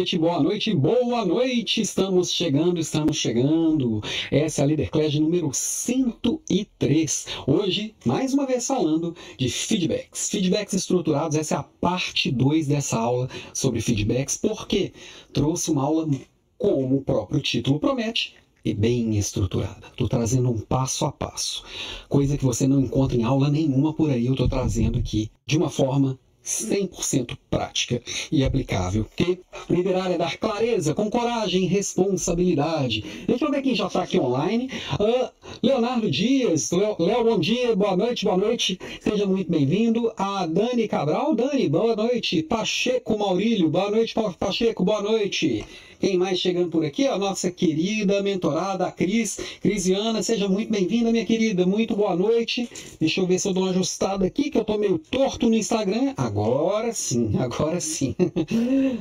Noite, boa noite, boa noite! Estamos chegando, estamos chegando. Essa é a Leader Class número 103. Hoje, mais uma vez falando de feedbacks. Feedbacks estruturados, essa é a parte 2 dessa aula sobre feedbacks, porque trouxe uma aula como o próprio título promete, e bem estruturada. Estou trazendo um passo a passo. Coisa que você não encontra em aula nenhuma por aí, eu estou trazendo aqui de uma forma 100% prática e aplicável. Que liderar é dar clareza, com coragem e responsabilidade. Deixa eu ver quem já está aqui online. Uh, Leonardo Dias, Léo, bom dia, boa noite, boa noite. Seja muito bem-vindo. A Dani Cabral, Dani, boa noite. Pacheco Maurílio, boa noite, Pacheco, boa noite. Quem mais chegando por aqui? A nossa querida mentorada, Cris. Crisiana, seja muito bem-vinda, minha querida. Muito boa noite. Deixa eu ver se eu dou uma ajustada aqui, que eu tô meio torto no Instagram. Agora sim, agora sim.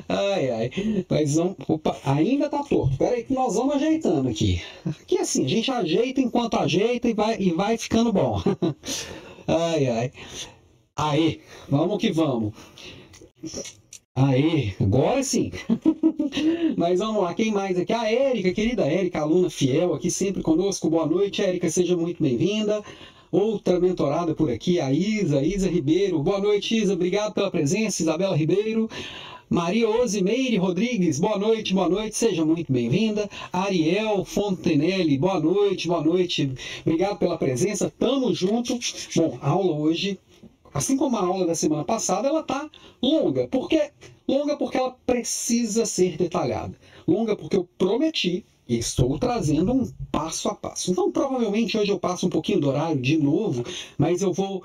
ai, ai. Mas vamos. Opa, ainda tá torto. Espera aí que nós vamos ajeitando aqui. Aqui assim, a gente ajeita enquanto ajeita e vai, e vai ficando bom. ai, ai. Aí, vamos que vamos. Aí, agora sim. Mas vamos lá, quem mais aqui? A Érica, querida Érica, aluna fiel aqui sempre conosco. Boa noite, Érica, seja muito bem-vinda. Outra mentorada por aqui, a Isa, Isa Ribeiro. Boa noite, Isa, obrigado pela presença. Isabela Ribeiro. Maria Osimeire Rodrigues, boa noite, boa noite, seja muito bem-vinda. Ariel Fontenelle, boa noite, boa noite, obrigado pela presença, tamo junto. Bom, aula hoje Assim como a aula da semana passada, ela está longa. Por quê? Longa porque ela precisa ser detalhada. Longa porque eu prometi e estou trazendo um passo a passo. Então, provavelmente hoje eu passo um pouquinho do horário de novo, mas eu vou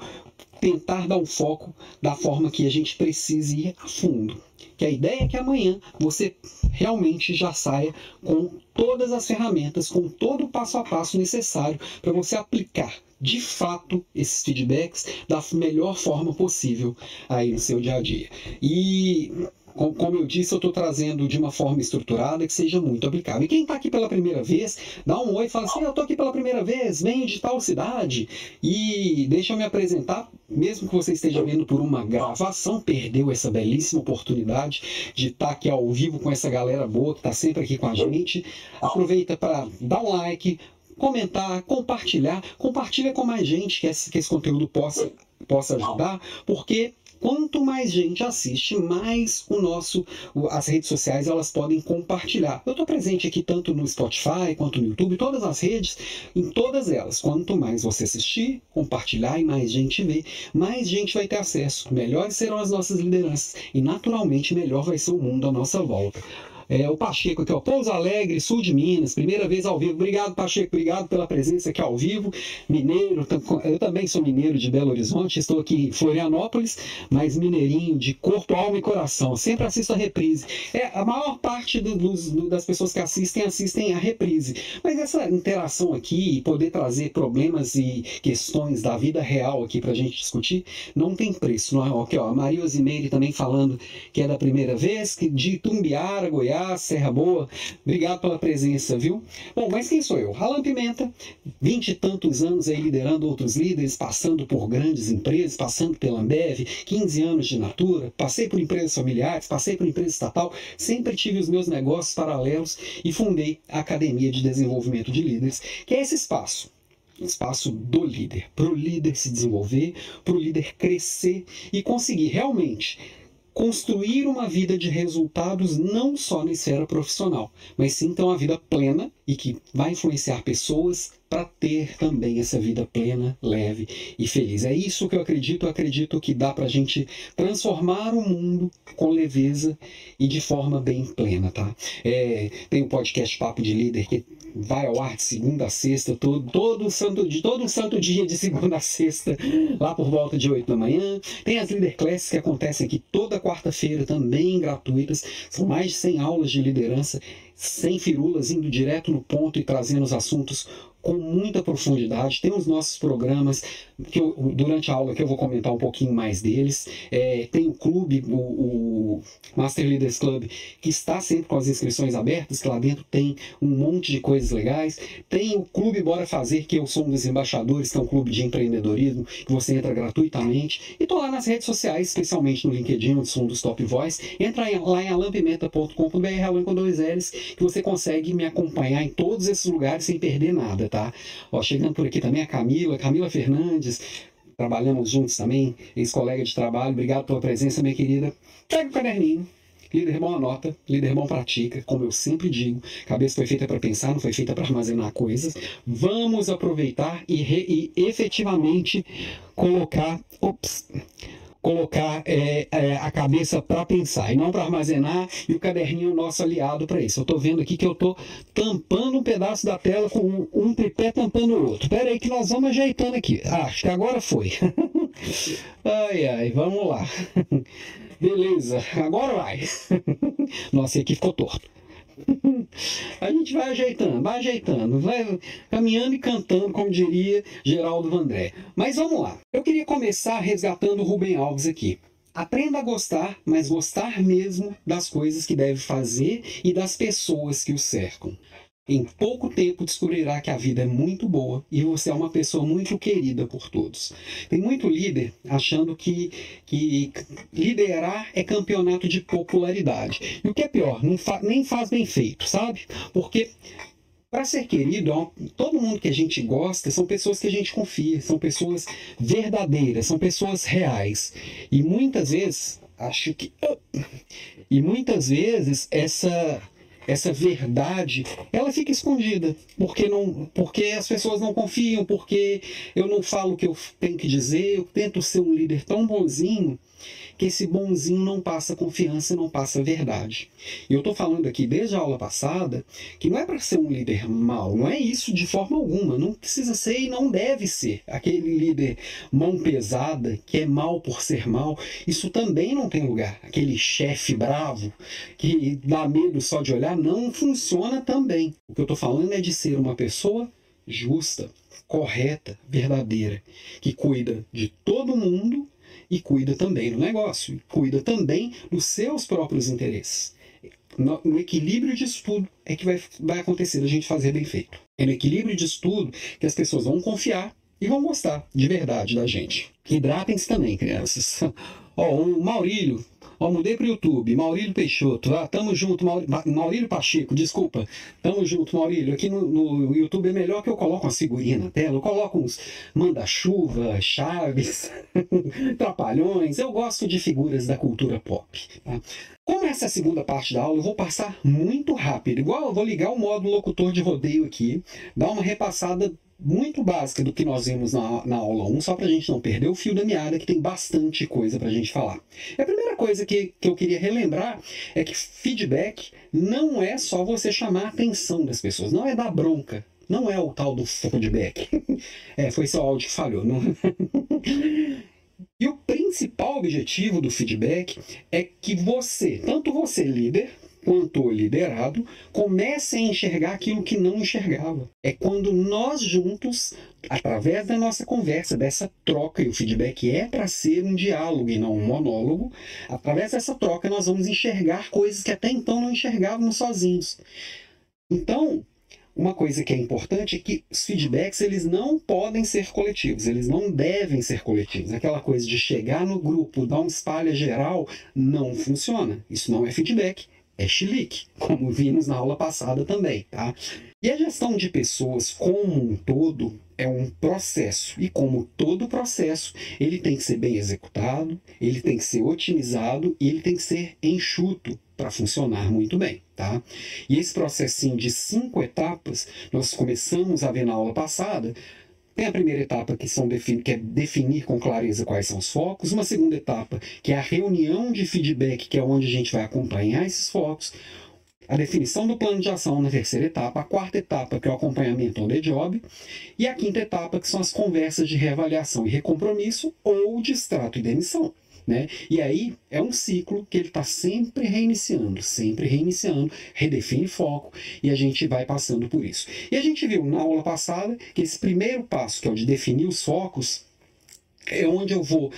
tentar dar um foco da forma que a gente precise ir a fundo. Que a ideia é que amanhã você realmente já saia com todas as ferramentas, com todo o passo a passo necessário para você aplicar de fato esses feedbacks da melhor forma possível aí no seu dia a dia. E como eu disse, eu estou trazendo de uma forma estruturada que seja muito aplicável. E quem está aqui pela primeira vez, dá um oi e fala assim: Eu estou aqui pela primeira vez, venho de tal cidade. E deixa eu me apresentar, mesmo que você esteja vendo por uma gravação, perdeu essa belíssima oportunidade de estar tá aqui ao vivo com essa galera boa que está sempre aqui com a gente. Aproveita para dar um like, comentar, compartilhar. Compartilha com mais gente que esse, que esse conteúdo possa, possa ajudar, porque quanto mais gente assiste, mais o nosso, as redes sociais elas podem compartilhar. Eu estou presente aqui tanto no Spotify quanto no YouTube, todas as redes, em todas elas. Quanto mais você assistir, compartilhar e mais gente ver, mais gente vai ter acesso. Melhores serão as nossas lideranças e naturalmente melhor vai ser o mundo à nossa volta. É, o Pacheco aqui, ó, Pouso Alegre, sul de Minas, primeira vez ao vivo. Obrigado, Pacheco, obrigado pela presença aqui ao vivo. Mineiro, eu também sou mineiro de Belo Horizonte, estou aqui em Florianópolis, mas mineirinho de corpo, alma e coração. Sempre assisto a reprise. É, a maior parte do, do, das pessoas que assistem, assistem a reprise. Mas essa interação aqui, poder trazer problemas e questões da vida real aqui para a gente discutir, não tem preço. Não é? Aqui, ó, a Maria Osimeire também falando que é da primeira vez, que de Tumbiara, Goiás, Serra Boa. Obrigado pela presença, viu? Bom, mas quem sou eu? Ralan Pimenta, vinte e tantos anos aí liderando outros líderes, passando por grandes empresas, passando pela Ambev, 15 anos de Natura, passei por empresas familiares, passei por empresa estatal, sempre tive os meus negócios paralelos e fundei a Academia de Desenvolvimento de Líderes, que é esse espaço espaço do líder, para o líder se desenvolver, para o líder crescer e conseguir realmente construir uma vida de resultados não só na esfera profissional, mas sim então uma vida plena e que vai influenciar pessoas para ter também essa vida plena, leve e feliz. É isso que eu acredito. Eu acredito que dá para a gente transformar o mundo com leveza e de forma bem plena, tá? É, tem o podcast Papo de Líder que vai ao ar de segunda a sexta, todo, todo, santo, todo santo dia de segunda a sexta, lá por volta de 8 da manhã. Tem as Leader Classes que acontecem aqui toda quarta-feira, também gratuitas. São mais de 100 aulas de liderança, sem firulas, indo direto no ponto e trazendo os assuntos com muita profundidade. Tem os nossos programas, que eu, durante a aula que eu vou comentar um pouquinho mais deles. É, tem o clube, o, o, Master Leaders Club, que está sempre com as inscrições abertas, que lá dentro tem um monte de coisas legais. Tem o Clube Bora Fazer, que eu sou um dos embaixadores, que é um clube de empreendedorismo, que você entra gratuitamente. E estou lá nas redes sociais, especialmente no LinkedIn, onde sou um dos top voice. Entra lá em alampimenta.com.br, alan com dois L's, que você consegue me acompanhar em todos esses lugares sem perder nada, tá? Ó, chegando por aqui também a Camila, Camila Fernandes, trabalhamos juntos também, ex-colega de trabalho, obrigado pela presença, minha querida. Pega o caderninho, líder bom anota, líder bom pratica, como eu sempre digo, cabeça foi feita para pensar, não foi feita para armazenar coisas. Vamos aproveitar e, re, e efetivamente colocar, ops, colocar é, é, a cabeça para pensar e não para armazenar, e o caderninho é o nosso aliado para isso. Eu estou vendo aqui que eu estou tampando um pedaço da tela com um, um tripé tampando o outro. Espera aí que nós vamos ajeitando aqui. Ah, acho que agora foi. ai, ai, vamos lá. Beleza, agora vai. Nossa, aqui ficou torto. A gente vai ajeitando, vai ajeitando, vai caminhando e cantando, como diria Geraldo Vandré. Mas vamos lá. Eu queria começar resgatando o Rubem Alves aqui. Aprenda a gostar, mas gostar mesmo das coisas que deve fazer e das pessoas que o cercam. Em pouco tempo descobrirá que a vida é muito boa e você é uma pessoa muito querida por todos. Tem muito líder achando que, que liderar é campeonato de popularidade. E o que é pior, fa nem faz bem feito, sabe? Porque para ser querido, todo mundo que a gente gosta são pessoas que a gente confia, são pessoas verdadeiras, são pessoas reais. E muitas vezes, acho que. E muitas vezes essa essa verdade, ela fica escondida, porque não, porque as pessoas não confiam, porque eu não falo o que eu tenho que dizer, eu tento ser um líder tão bonzinho que esse bonzinho não passa confiança, não passa verdade. E eu estou falando aqui desde a aula passada que não é para ser um líder mau, não é isso de forma alguma, não precisa ser e não deve ser. Aquele líder mão pesada, que é mal por ser mal, isso também não tem lugar. Aquele chefe bravo que dá medo só de olhar, não funciona também. O que eu estou falando é de ser uma pessoa justa, correta, verdadeira, que cuida de todo mundo e cuida também do negócio, cuida também dos seus próprios interesses. No, no equilíbrio disso tudo é que vai, vai acontecer a gente fazer bem feito. É no equilíbrio disso tudo que as pessoas vão confiar e vão gostar de verdade da gente. Hidratem-se também, crianças. Ó, o Maurílio Ó, mudei pro YouTube, Maurílio Peixoto. Ah, tamo junto, Maurílio Pacheco, desculpa. Tamo junto, Maurílio. Aqui no, no YouTube é melhor que eu coloque uma figurinha na tela. Eu coloco uns manda-chuva, chaves, trapalhões. Eu gosto de figuras da cultura pop. Tá? Como essa é a segunda parte da aula, eu vou passar muito rápido. Igual eu vou ligar o modo locutor de rodeio aqui, dar uma repassada muito básica do que nós vimos na, na aula 1, só para a gente não perder o fio da meada, que tem bastante coisa para a gente falar. E a primeira coisa que, que eu queria relembrar é que feedback não é só você chamar a atenção das pessoas, não é dar bronca, não é o tal do feedback. é, foi seu áudio que falhou. Não... e o principal objetivo do feedback é que você, tanto você líder, quanto liderado, comece a enxergar aquilo que não enxergava. É quando nós juntos, através da nossa conversa, dessa troca, e o feedback é para ser um diálogo e não um monólogo, através dessa troca nós vamos enxergar coisas que até então não enxergávamos sozinhos. Então, uma coisa que é importante é que os feedbacks eles não podem ser coletivos, eles não devem ser coletivos. Aquela coisa de chegar no grupo, dar um espalha geral, não funciona. Isso não é feedback, é chilique, como vimos na aula passada também, tá? E a gestão de pessoas como um todo é um processo. E como todo processo, ele tem que ser bem executado, ele tem que ser otimizado e ele tem que ser enxuto para funcionar muito bem, tá? E esse processinho de cinco etapas, nós começamos a ver na aula passada, tem a primeira etapa, que, são que é definir com clareza quais são os focos. Uma segunda etapa, que é a reunião de feedback, que é onde a gente vai acompanhar esses focos. A definição do plano de ação na terceira etapa. A quarta etapa, que é o acompanhamento on the job. E a quinta etapa, que são as conversas de reavaliação e recompromisso ou de extrato e demissão. Né? E aí é um ciclo que ele está sempre reiniciando, sempre reiniciando, redefine foco e a gente vai passando por isso. E a gente viu na aula passada que esse primeiro passo, que é o de definir os focos, é onde eu vou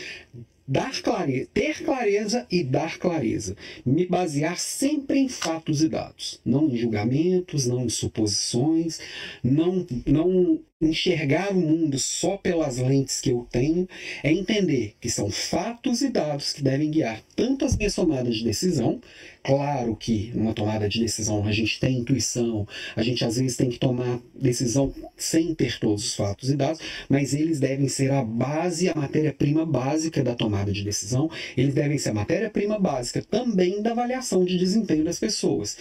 dar clareza, ter clareza e dar clareza. Me basear sempre em fatos e dados, não em julgamentos, não em suposições, não, não enxergar o mundo só pelas lentes que eu tenho, é entender que são fatos e dados que devem guiar tanto as minhas tomadas de decisão. Claro que numa tomada de decisão a gente tem intuição, a gente às vezes tem que tomar decisão sem ter todos os fatos e dados, mas eles devem ser a base, a matéria-prima básica da tomada de decisão, eles devem ser a matéria-prima básica também da avaliação de desempenho das pessoas.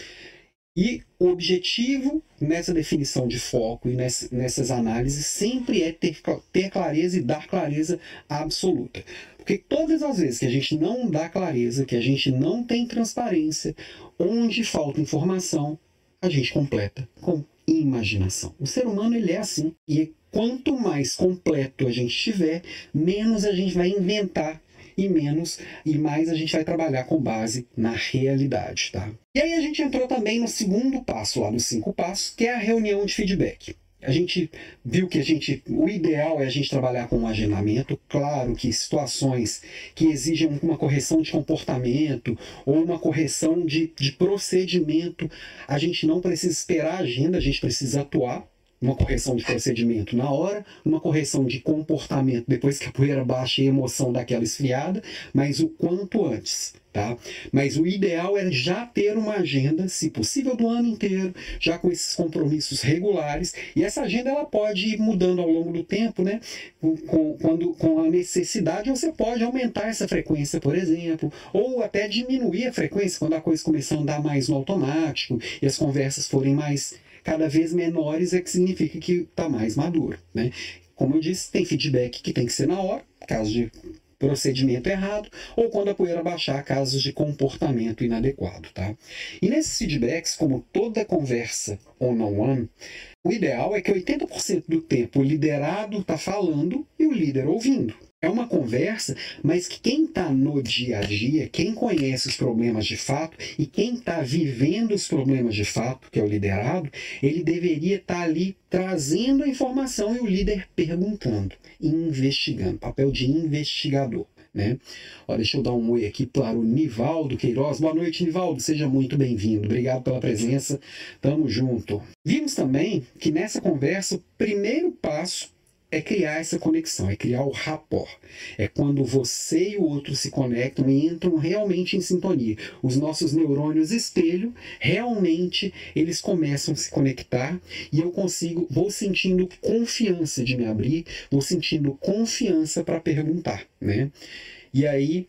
E o objetivo nessa definição de foco e nessas análises sempre é ter, ter clareza e dar clareza absoluta. Porque todas as vezes que a gente não dá clareza, que a gente não tem transparência, onde falta informação, a gente completa com imaginação. O ser humano ele é assim. E quanto mais completo a gente tiver, menos a gente vai inventar e menos e mais a gente vai trabalhar com base na realidade, tá? E aí a gente entrou também no segundo passo, lá nos cinco passos, que é a reunião de feedback. A gente viu que a gente, o ideal é a gente trabalhar com um agendamento. Claro que situações que exigem uma correção de comportamento ou uma correção de, de procedimento, a gente não precisa esperar a agenda, a gente precisa atuar uma correção de procedimento na hora, uma correção de comportamento depois que a poeira baixa e a emoção daquela esfriada, mas o quanto antes. Tá? Mas o ideal é já ter uma agenda, se possível, do ano inteiro, já com esses compromissos regulares. E essa agenda ela pode ir mudando ao longo do tempo, né? Com, quando, com a necessidade, você pode aumentar essa frequência, por exemplo, ou até diminuir a frequência quando a coisa começar a andar mais no automático e as conversas forem mais cada vez menores é que significa que está mais maduro. Né? Como eu disse, tem feedback que tem que ser na hora, caso de procedimento errado, ou quando a poeira baixar, casos de comportamento inadequado. Tá? E nesses feedbacks, como toda conversa one-on-one, o ideal é que 80% do tempo o liderado está falando e o líder ouvindo. É uma conversa, mas que quem está no dia a dia, quem conhece os problemas de fato e quem está vivendo os problemas de fato, que é o liderado, ele deveria estar tá ali trazendo a informação e o líder perguntando, investigando, papel de investigador. Né? Ó, deixa eu dar um oi aqui para o Nivaldo Queiroz. Boa noite, Nivaldo. Seja muito bem-vindo. Obrigado pela presença. Tamo junto. Vimos também que nessa conversa, o primeiro passo é criar essa conexão, é criar o rapport. É quando você e o outro se conectam e entram realmente em sintonia. Os nossos neurônios espelho, realmente eles começam a se conectar e eu consigo, vou sentindo confiança de me abrir, vou sentindo confiança para perguntar, né? E aí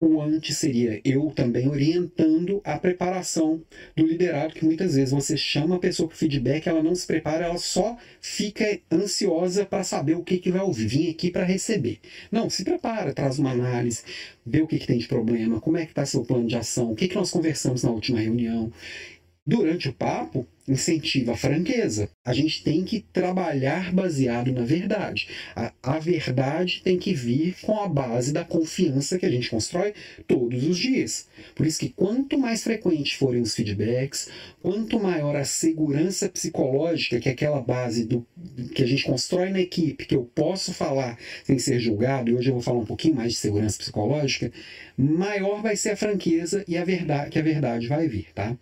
o antes seria eu também orientando a preparação do liderado, que muitas vezes você chama a pessoa para feedback, ela não se prepara, ela só fica ansiosa para saber o que, que vai ouvir, vim aqui para receber. Não, se prepara, traz uma análise, vê o que, que tem de problema, como é que está seu plano de ação, o que, que nós conversamos na última reunião. Durante o papo, incentiva a franqueza. A gente tem que trabalhar baseado na verdade. A, a, verdade tem que vir com a base da confiança que a gente constrói todos os dias. Por isso que quanto mais frequentes forem os feedbacks, quanto maior a segurança psicológica, que é aquela base do, que a gente constrói na equipe, que eu posso falar sem ser julgado, e hoje eu vou falar um pouquinho mais de segurança psicológica, maior vai ser a franqueza e a verdade que a verdade vai vir, tá?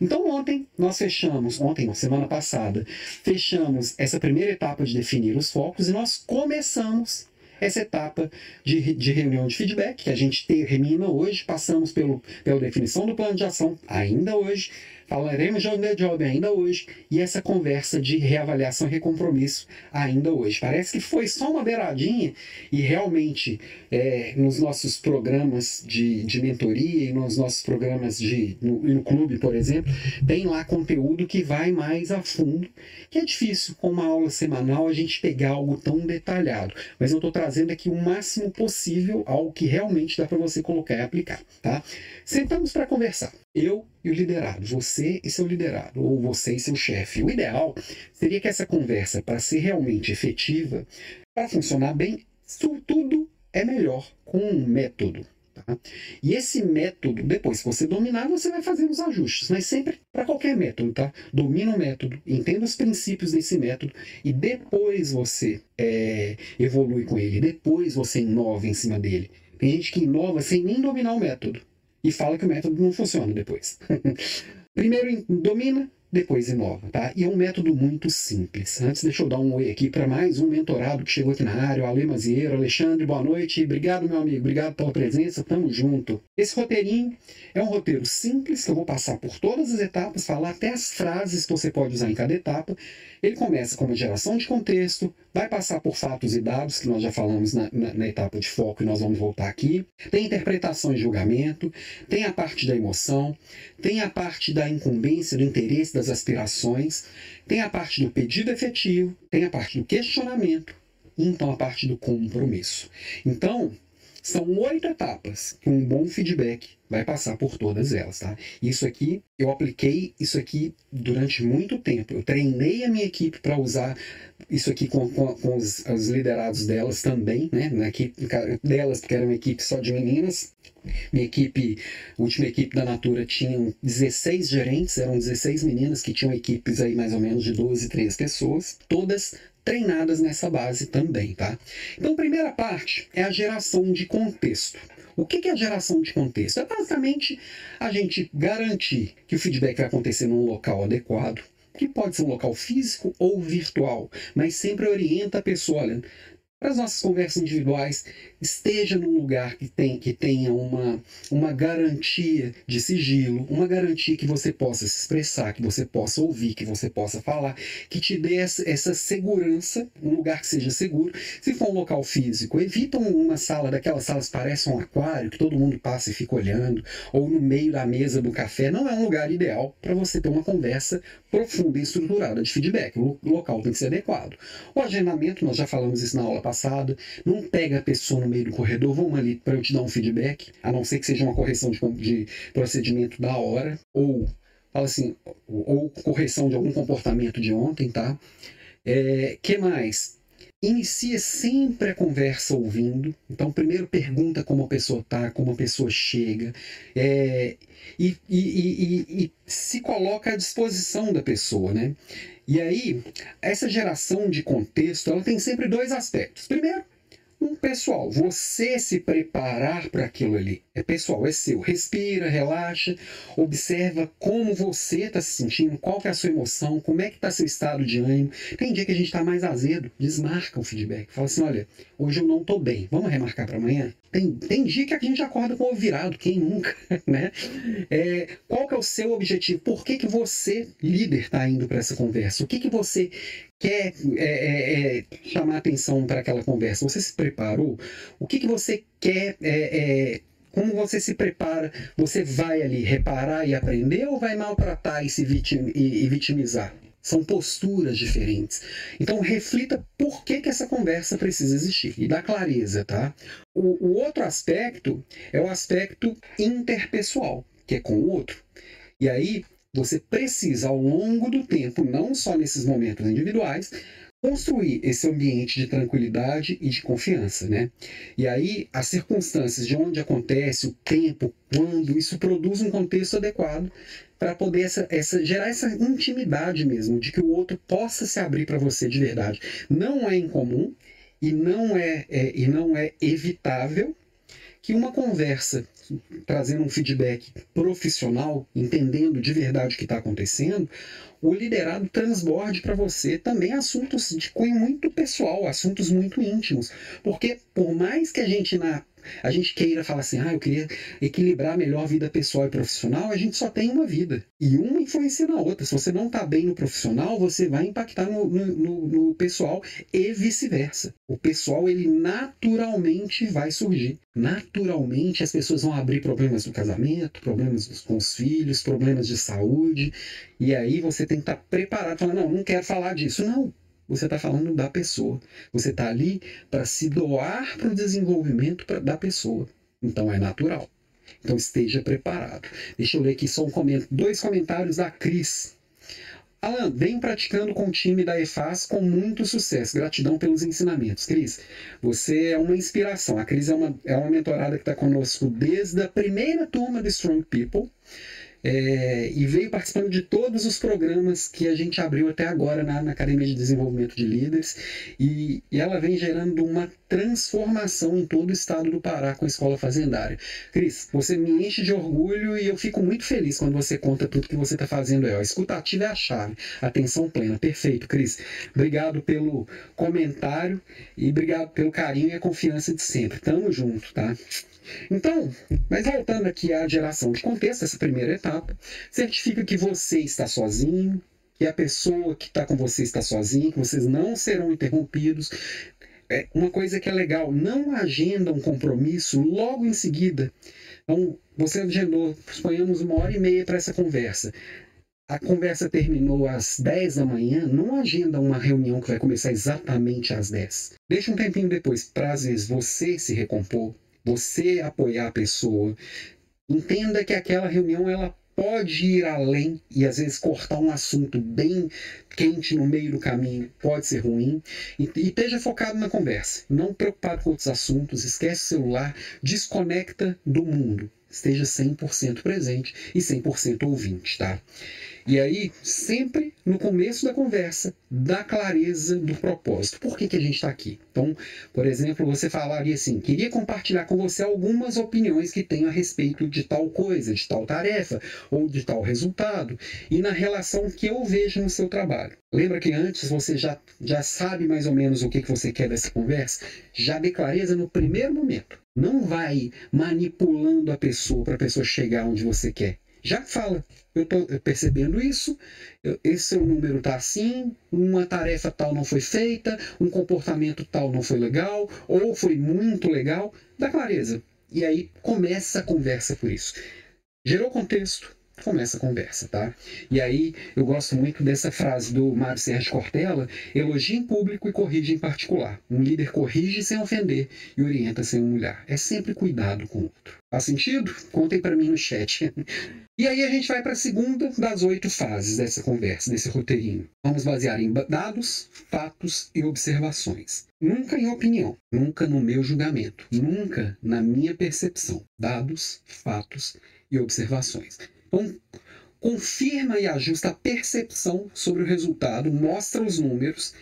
Então ontem nós fechamos ontem, na semana passada, fechamos essa primeira etapa de definir os focos e nós começamos essa etapa de, de reunião de feedback, que a gente termina hoje, passamos pelo, pela definição do plano de ação ainda hoje, Falaremos de on the job ainda hoje e essa conversa de reavaliação e recompromisso ainda hoje. Parece que foi só uma beiradinha e realmente é, nos nossos programas de, de mentoria e nos nossos programas de no, no clube, por exemplo, tem lá conteúdo que vai mais a fundo, que é difícil com uma aula semanal a gente pegar algo tão detalhado, mas eu estou trazendo aqui o máximo possível algo que realmente dá para você colocar e aplicar, tá? Sentamos para conversar eu e o liderado, você e seu liderado, ou você e seu chefe. O ideal seria que essa conversa, para ser realmente efetiva, para funcionar bem, tudo é melhor com um método. Tá? E esse método, depois que você dominar, você vai fazer os ajustes, mas sempre para qualquer método, tá? Domina o método, entenda os princípios desse método e depois você é, evolui com ele, depois você inova em cima dele. Tem gente que inova sem nem dominar o método e fala que o método não funciona depois. Primeiro domina, depois inova, tá? E é um método muito simples. Antes, deixa eu dar um oi aqui para mais um mentorado que chegou aqui na área, o Ale Mazieiro. Alexandre, boa noite. Obrigado, meu amigo. Obrigado pela presença. Tamo junto. Esse roteirinho é um roteiro simples, que eu vou passar por todas as etapas, falar até as frases que você pode usar em cada etapa. Ele começa com uma geração de contexto, vai passar por fatos e dados, que nós já falamos na, na, na etapa de foco e nós vamos voltar aqui. Tem interpretação e julgamento, tem a parte da emoção, tem a parte da incumbência, do interesse, das aspirações, tem a parte do pedido efetivo, tem a parte do questionamento e então a parte do compromisso. Então, são oito etapas que um bom feedback vai passar por todas elas, tá? Isso aqui, eu apliquei isso aqui durante muito tempo. Eu treinei a minha equipe para usar isso aqui com, com, com os, os, liderados delas também, né? Na equipe delas, porque era uma equipe só de meninas. Minha equipe, a última equipe da Natura tinham 16 gerentes, eram 16 meninas que tinham equipes aí mais ou menos de 12, 13 pessoas, todas treinadas nessa base também, tá? Então, primeira parte é a geração de contexto. O que é a geração de contexto? É basicamente a gente garantir que o feedback vai acontecer num local adequado, que pode ser um local físico ou virtual, mas sempre orienta a pessoa, olha, para as nossas conversas individuais, esteja num lugar que, tem, que tenha uma, uma garantia de sigilo, uma garantia que você possa se expressar, que você possa ouvir, que você possa falar, que te dê essa, essa segurança, um lugar que seja seguro. Se for um local físico, evita uma sala daquelas salas que parecem um aquário, que todo mundo passa e fica olhando, ou no meio da mesa do café. Não é um lugar ideal para você ter uma conversa profunda e estruturada de feedback. O local tem que ser adequado. O agendamento, nós já falamos isso na aula passada, não pega a pessoa no meio do corredor, vamos ali para eu te dar um feedback, a não ser que seja uma correção de, de procedimento da hora, ou fala assim, ou correção de algum comportamento de ontem, tá? É, que mais? Inicia sempre a conversa ouvindo. Então, primeiro pergunta como a pessoa está, como a pessoa chega, é, e, e, e, e, se coloca à disposição da pessoa, né? E aí, essa geração de contexto, ela tem sempre dois aspectos. Primeiro, um pessoal, você se preparar para aquilo ali. É pessoal, é seu. Respira, relaxa, observa como você está se sentindo, qual que é a sua emoção, como é que está seu estado de ânimo. Tem dia que a gente está mais azedo, desmarca o feedback. Fala assim, olha, hoje eu não estou bem, vamos remarcar para amanhã? Tem, tem dia que a gente acorda com o virado, quem nunca, né? É, qual que é o seu objetivo? Por que, que você, líder, está indo para essa conversa? O que, que você quer é, é, é chamar atenção para aquela conversa? Você se preparou? O que, que você quer é, é, como você se prepara? Você vai ali reparar e aprender ou vai maltratar e se vitim, e, e vitimizar? São posturas diferentes. Então reflita por que, que essa conversa precisa existir e dá clareza, tá? O, o outro aspecto é o aspecto interpessoal, que é com o outro. E aí você precisa, ao longo do tempo, não só nesses momentos individuais, construir esse ambiente de tranquilidade e de confiança, né? E aí as circunstâncias de onde acontece, o tempo, quando, isso produz um contexto adequado para poder essa, essa, gerar essa intimidade mesmo, de que o outro possa se abrir para você de verdade. Não é incomum e não é, é, e não é evitável que uma conversa trazendo um feedback profissional, entendendo de verdade o que está acontecendo, o liderado transborde para você também assuntos de cunho muito pessoal, assuntos muito íntimos. Porque por mais que a gente na a gente queira falar assim, ah, eu queria equilibrar melhor vida pessoal e profissional, a gente só tem uma vida. E uma influencia na outra. Se você não está bem no profissional, você vai impactar no, no, no pessoal e vice-versa. O pessoal, ele naturalmente vai surgir. Naturalmente, as pessoas vão abrir problemas no casamento, problemas com os filhos, problemas de saúde. E aí você tem que estar tá preparado. Falar, não, não quero falar disso. Não, você está falando da pessoa. Você está ali para se doar para o desenvolvimento da pessoa. Então é natural. Então esteja preparado. Deixa eu ler aqui só um comentário, dois comentários da Cris. Alan, vem praticando com o time da EFAS com muito sucesso. Gratidão pelos ensinamentos. Cris, você é uma inspiração. A Cris é uma, é uma mentorada que está conosco desde a primeira turma do Strong People é, e veio participando de todos os programas que a gente abriu até agora na, na Academia de Desenvolvimento de Líderes e, e, ela vem gerando uma transformação em todo o estado do Pará com a Escola Fazendária. Cris, você me enche de orgulho e eu fico muito feliz quando você conta tudo que você está fazendo aí. A escutativa é a chave, atenção plena. Perfeito, Cris. Obrigado pelo comentário e obrigado pelo carinho e a confiança de sempre. Tamo junto, tá? Então, mas voltando aqui à geração de contexto, essa primeira etapa, certifica que você está sozinho, que a pessoa que está com você está sozinha, que vocês não serão interrompidos. É uma coisa que é legal, não agenda um compromisso logo em seguida. Então, você agendou, suponhamos, uma hora e meia para essa conversa. A conversa terminou às 10 da manhã, não agenda uma reunião que vai começar exatamente às 10. Deixa um tempinho depois para, às vezes, você se recompor, você apoiar a pessoa. Entenda que aquela reunião ela pode ir além e às vezes cortar um assunto bem quente no meio do caminho pode ser ruim. E, e esteja focado na conversa, não preocupado com outros assuntos, esquece o celular, desconecta do mundo. Esteja 100% presente e 100% ouvinte, tá? E aí, sempre no começo da conversa, dá clareza do propósito. Por que, que a gente está aqui? Então, por exemplo, você falaria assim: queria compartilhar com você algumas opiniões que tenho a respeito de tal coisa, de tal tarefa ou de tal resultado, e na relação que eu vejo no seu trabalho. Lembra que antes você já, já sabe mais ou menos o que, que você quer dessa conversa? Já dê clareza no primeiro momento. Não vai manipulando a pessoa para a pessoa chegar onde você quer já fala, eu estou percebendo isso, esse seu número está assim, uma tarefa tal não foi feita, um comportamento tal não foi legal, ou foi muito legal, dá clareza. E aí começa a conversa por isso. Gerou contexto, começa a conversa, tá? E aí eu gosto muito dessa frase do Mário Sérgio Cortella: elogia em público e corrige em particular. Um líder corrige sem ofender e orienta sem humilhar. É sempre cuidado com o outro. Faz sentido? Contem para mim no chat. E aí a gente vai para a segunda das oito fases dessa conversa, desse roteirinho. Vamos basear em dados, fatos e observações. Nunca em opinião, nunca no meu julgamento, nunca na minha percepção. Dados, fatos e observações. Confirma e ajusta a percepção sobre o resultado, mostra os números.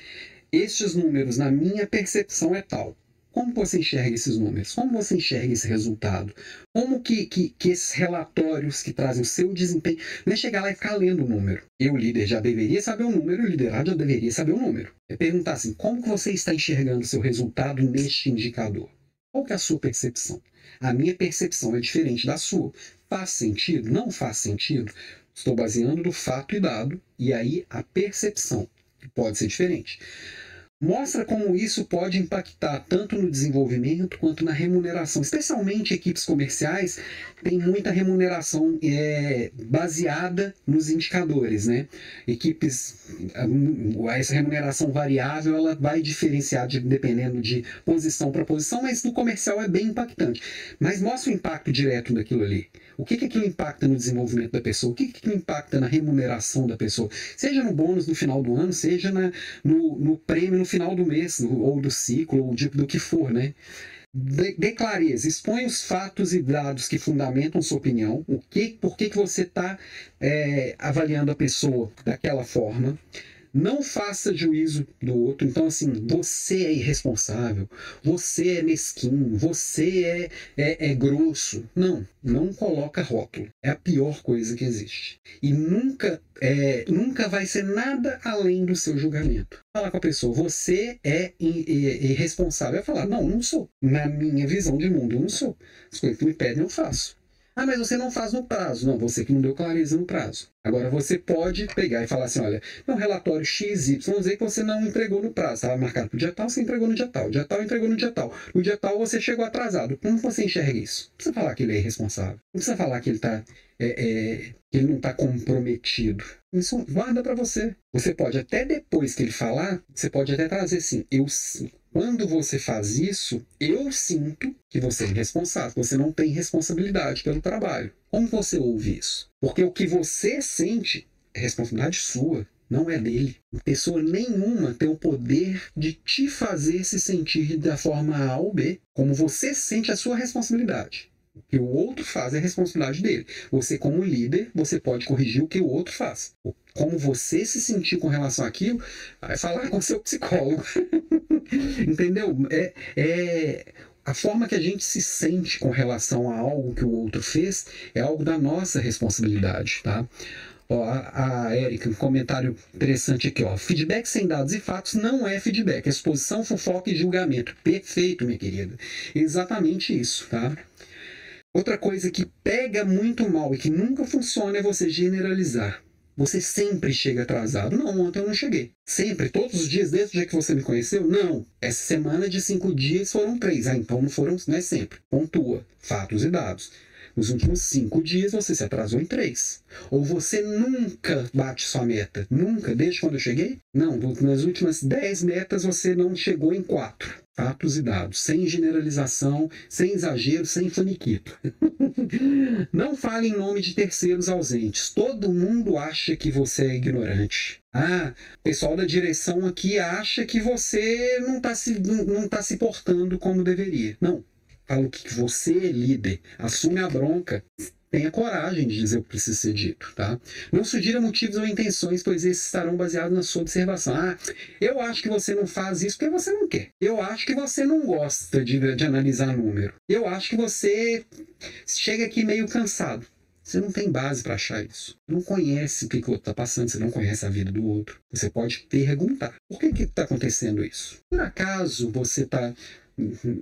Estes números, na minha percepção, é tal. Como você enxerga esses números? Como você enxerga esse resultado? Como que, que, que esses relatórios que trazem o seu desempenho... Não é chegar lá e ficar lendo o número. Eu, líder, já deveria saber o número, o liderado já deveria saber o número. É perguntar assim, como que você está enxergando o seu resultado neste indicador? Qual que é a sua percepção? A minha percepção é diferente da sua. Faz sentido? Não faz sentido? Estou baseando no fato e dado, e aí a percepção, que pode ser diferente mostra como isso pode impactar tanto no desenvolvimento quanto na remuneração. Especialmente equipes comerciais têm muita remuneração é, baseada nos indicadores, né? Equipes, essa remuneração variável ela vai diferenciar de, dependendo de posição para posição, mas no comercial é bem impactante. Mas mostra o impacto direto daquilo ali. O que, que aquilo impacta no desenvolvimento da pessoa? O que, que impacta na remuneração da pessoa? Seja no bônus no final do ano, seja na, no, no prêmio no final do mês, ou do ciclo, ou de, do que for, né? Dê clareza, expõe os fatos e dados que fundamentam sua opinião, o que, por que, que você está é, avaliando a pessoa daquela forma. Não faça juízo do outro. Então, assim, você é irresponsável, você é mesquinho, você é, é, é grosso. Não, não coloca rótulo. É a pior coisa que existe. E nunca, é, nunca vai ser nada além do seu julgamento. Falar com a pessoa, você é irresponsável. Vai falar, não, não sou. Na minha visão de mundo, eu não sou. As coisas que me pedem, eu faço. Ah, mas você não faz no prazo. Não, você que não deu clareza no prazo. Agora você pode pegar e falar assim: olha, no relatório XYZ que você não entregou no prazo. Estava marcado para o dia tal, você entregou no dia tal. O dia tal entregou no dia tal. No dia tal você chegou atrasado. Como você enxerga isso? Não precisa falar que ele é irresponsável. Não precisa falar que ele está é, é, que ele não está comprometido. Isso guarda para você. Você pode até depois que ele falar, você pode até trazer assim, eu quando você faz isso, eu sinto que você é irresponsável, você não tem responsabilidade pelo trabalho. Como você ouve isso? Porque o que você sente é responsabilidade sua. não é dele. Pessoa nenhuma tem o poder de te fazer se sentir da forma A ou B, como você sente a sua responsabilidade. O que o outro faz é responsabilidade dele. Você, como líder, você pode corrigir o que o outro faz. Como você se sentir com relação àquilo, vai falar com seu psicólogo. Entendeu? É, é, a forma que a gente se sente com relação a algo que o outro fez é algo da nossa responsabilidade, tá? Ó, a, a Erika, um comentário interessante aqui, ó. Feedback sem dados e fatos não é feedback, é exposição, fofoca e julgamento. Perfeito, minha querida. Exatamente isso, tá? Outra coisa que pega muito mal e que nunca funciona é você generalizar. Você sempre chega atrasado. Não, ontem eu não cheguei. Sempre, todos os dias, desde o dia que você me conheceu? Não. Essa semana de cinco dias foram três. Ah, então não foram, não é sempre. Pontua. Fatos e dados. Nos últimos cinco dias você se atrasou em três. Ou você nunca bate sua meta. Nunca, desde quando eu cheguei? Não, nas últimas dez metas você não chegou em quatro fatos e dados, sem generalização, sem exagero, sem faniquito. Não fale em nome de terceiros ausentes. Todo mundo acha que você é ignorante. Ah, o pessoal da direção aqui acha que você não está se, não tá se portando como deveria. Não. Falo que você é líder. Assume a bronca tenha coragem de dizer o que precisa ser dito, tá? Não sugira motivos ou intenções, pois esses estarão baseados na sua observação. Ah, eu acho que você não faz isso porque você não quer. Eu acho que você não gosta de, de analisar número. Eu acho que você chega aqui meio cansado. Você não tem base para achar isso. Não conhece o que, que o outro está passando, você não conhece a vida do outro. Você pode perguntar: por que está acontecendo isso? Por acaso você está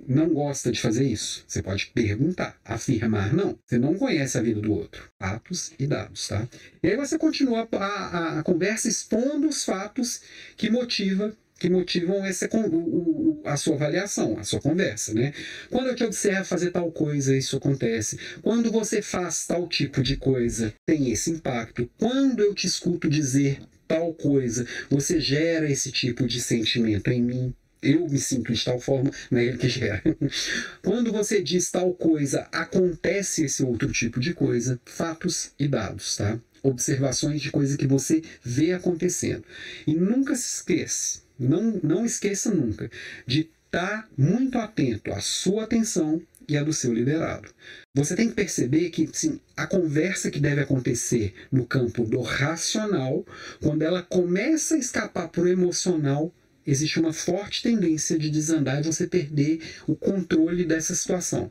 não gosta de fazer isso? Você pode perguntar, afirmar não. Você não conhece a vida do outro. Fatos e dados, tá? E aí você continua a, a, a conversa expondo os fatos que motiva que motivam essa, o, a sua avaliação, a sua conversa, né? Quando eu te observo fazer tal coisa, isso acontece. Quando você faz tal tipo de coisa, tem esse impacto. Quando eu te escuto dizer tal coisa, você gera esse tipo de sentimento em mim eu me sinto de tal forma, não é ele que gera. Quando você diz tal coisa, acontece esse outro tipo de coisa, fatos e dados, tá? Observações de coisa que você vê acontecendo. E nunca se esqueça, não, não esqueça nunca, de estar muito atento à sua atenção e a do seu liderado. Você tem que perceber que sim, a conversa que deve acontecer no campo do racional, quando ela começa a escapar para o emocional, existe uma forte tendência de desandar e você perder o controle dessa situação.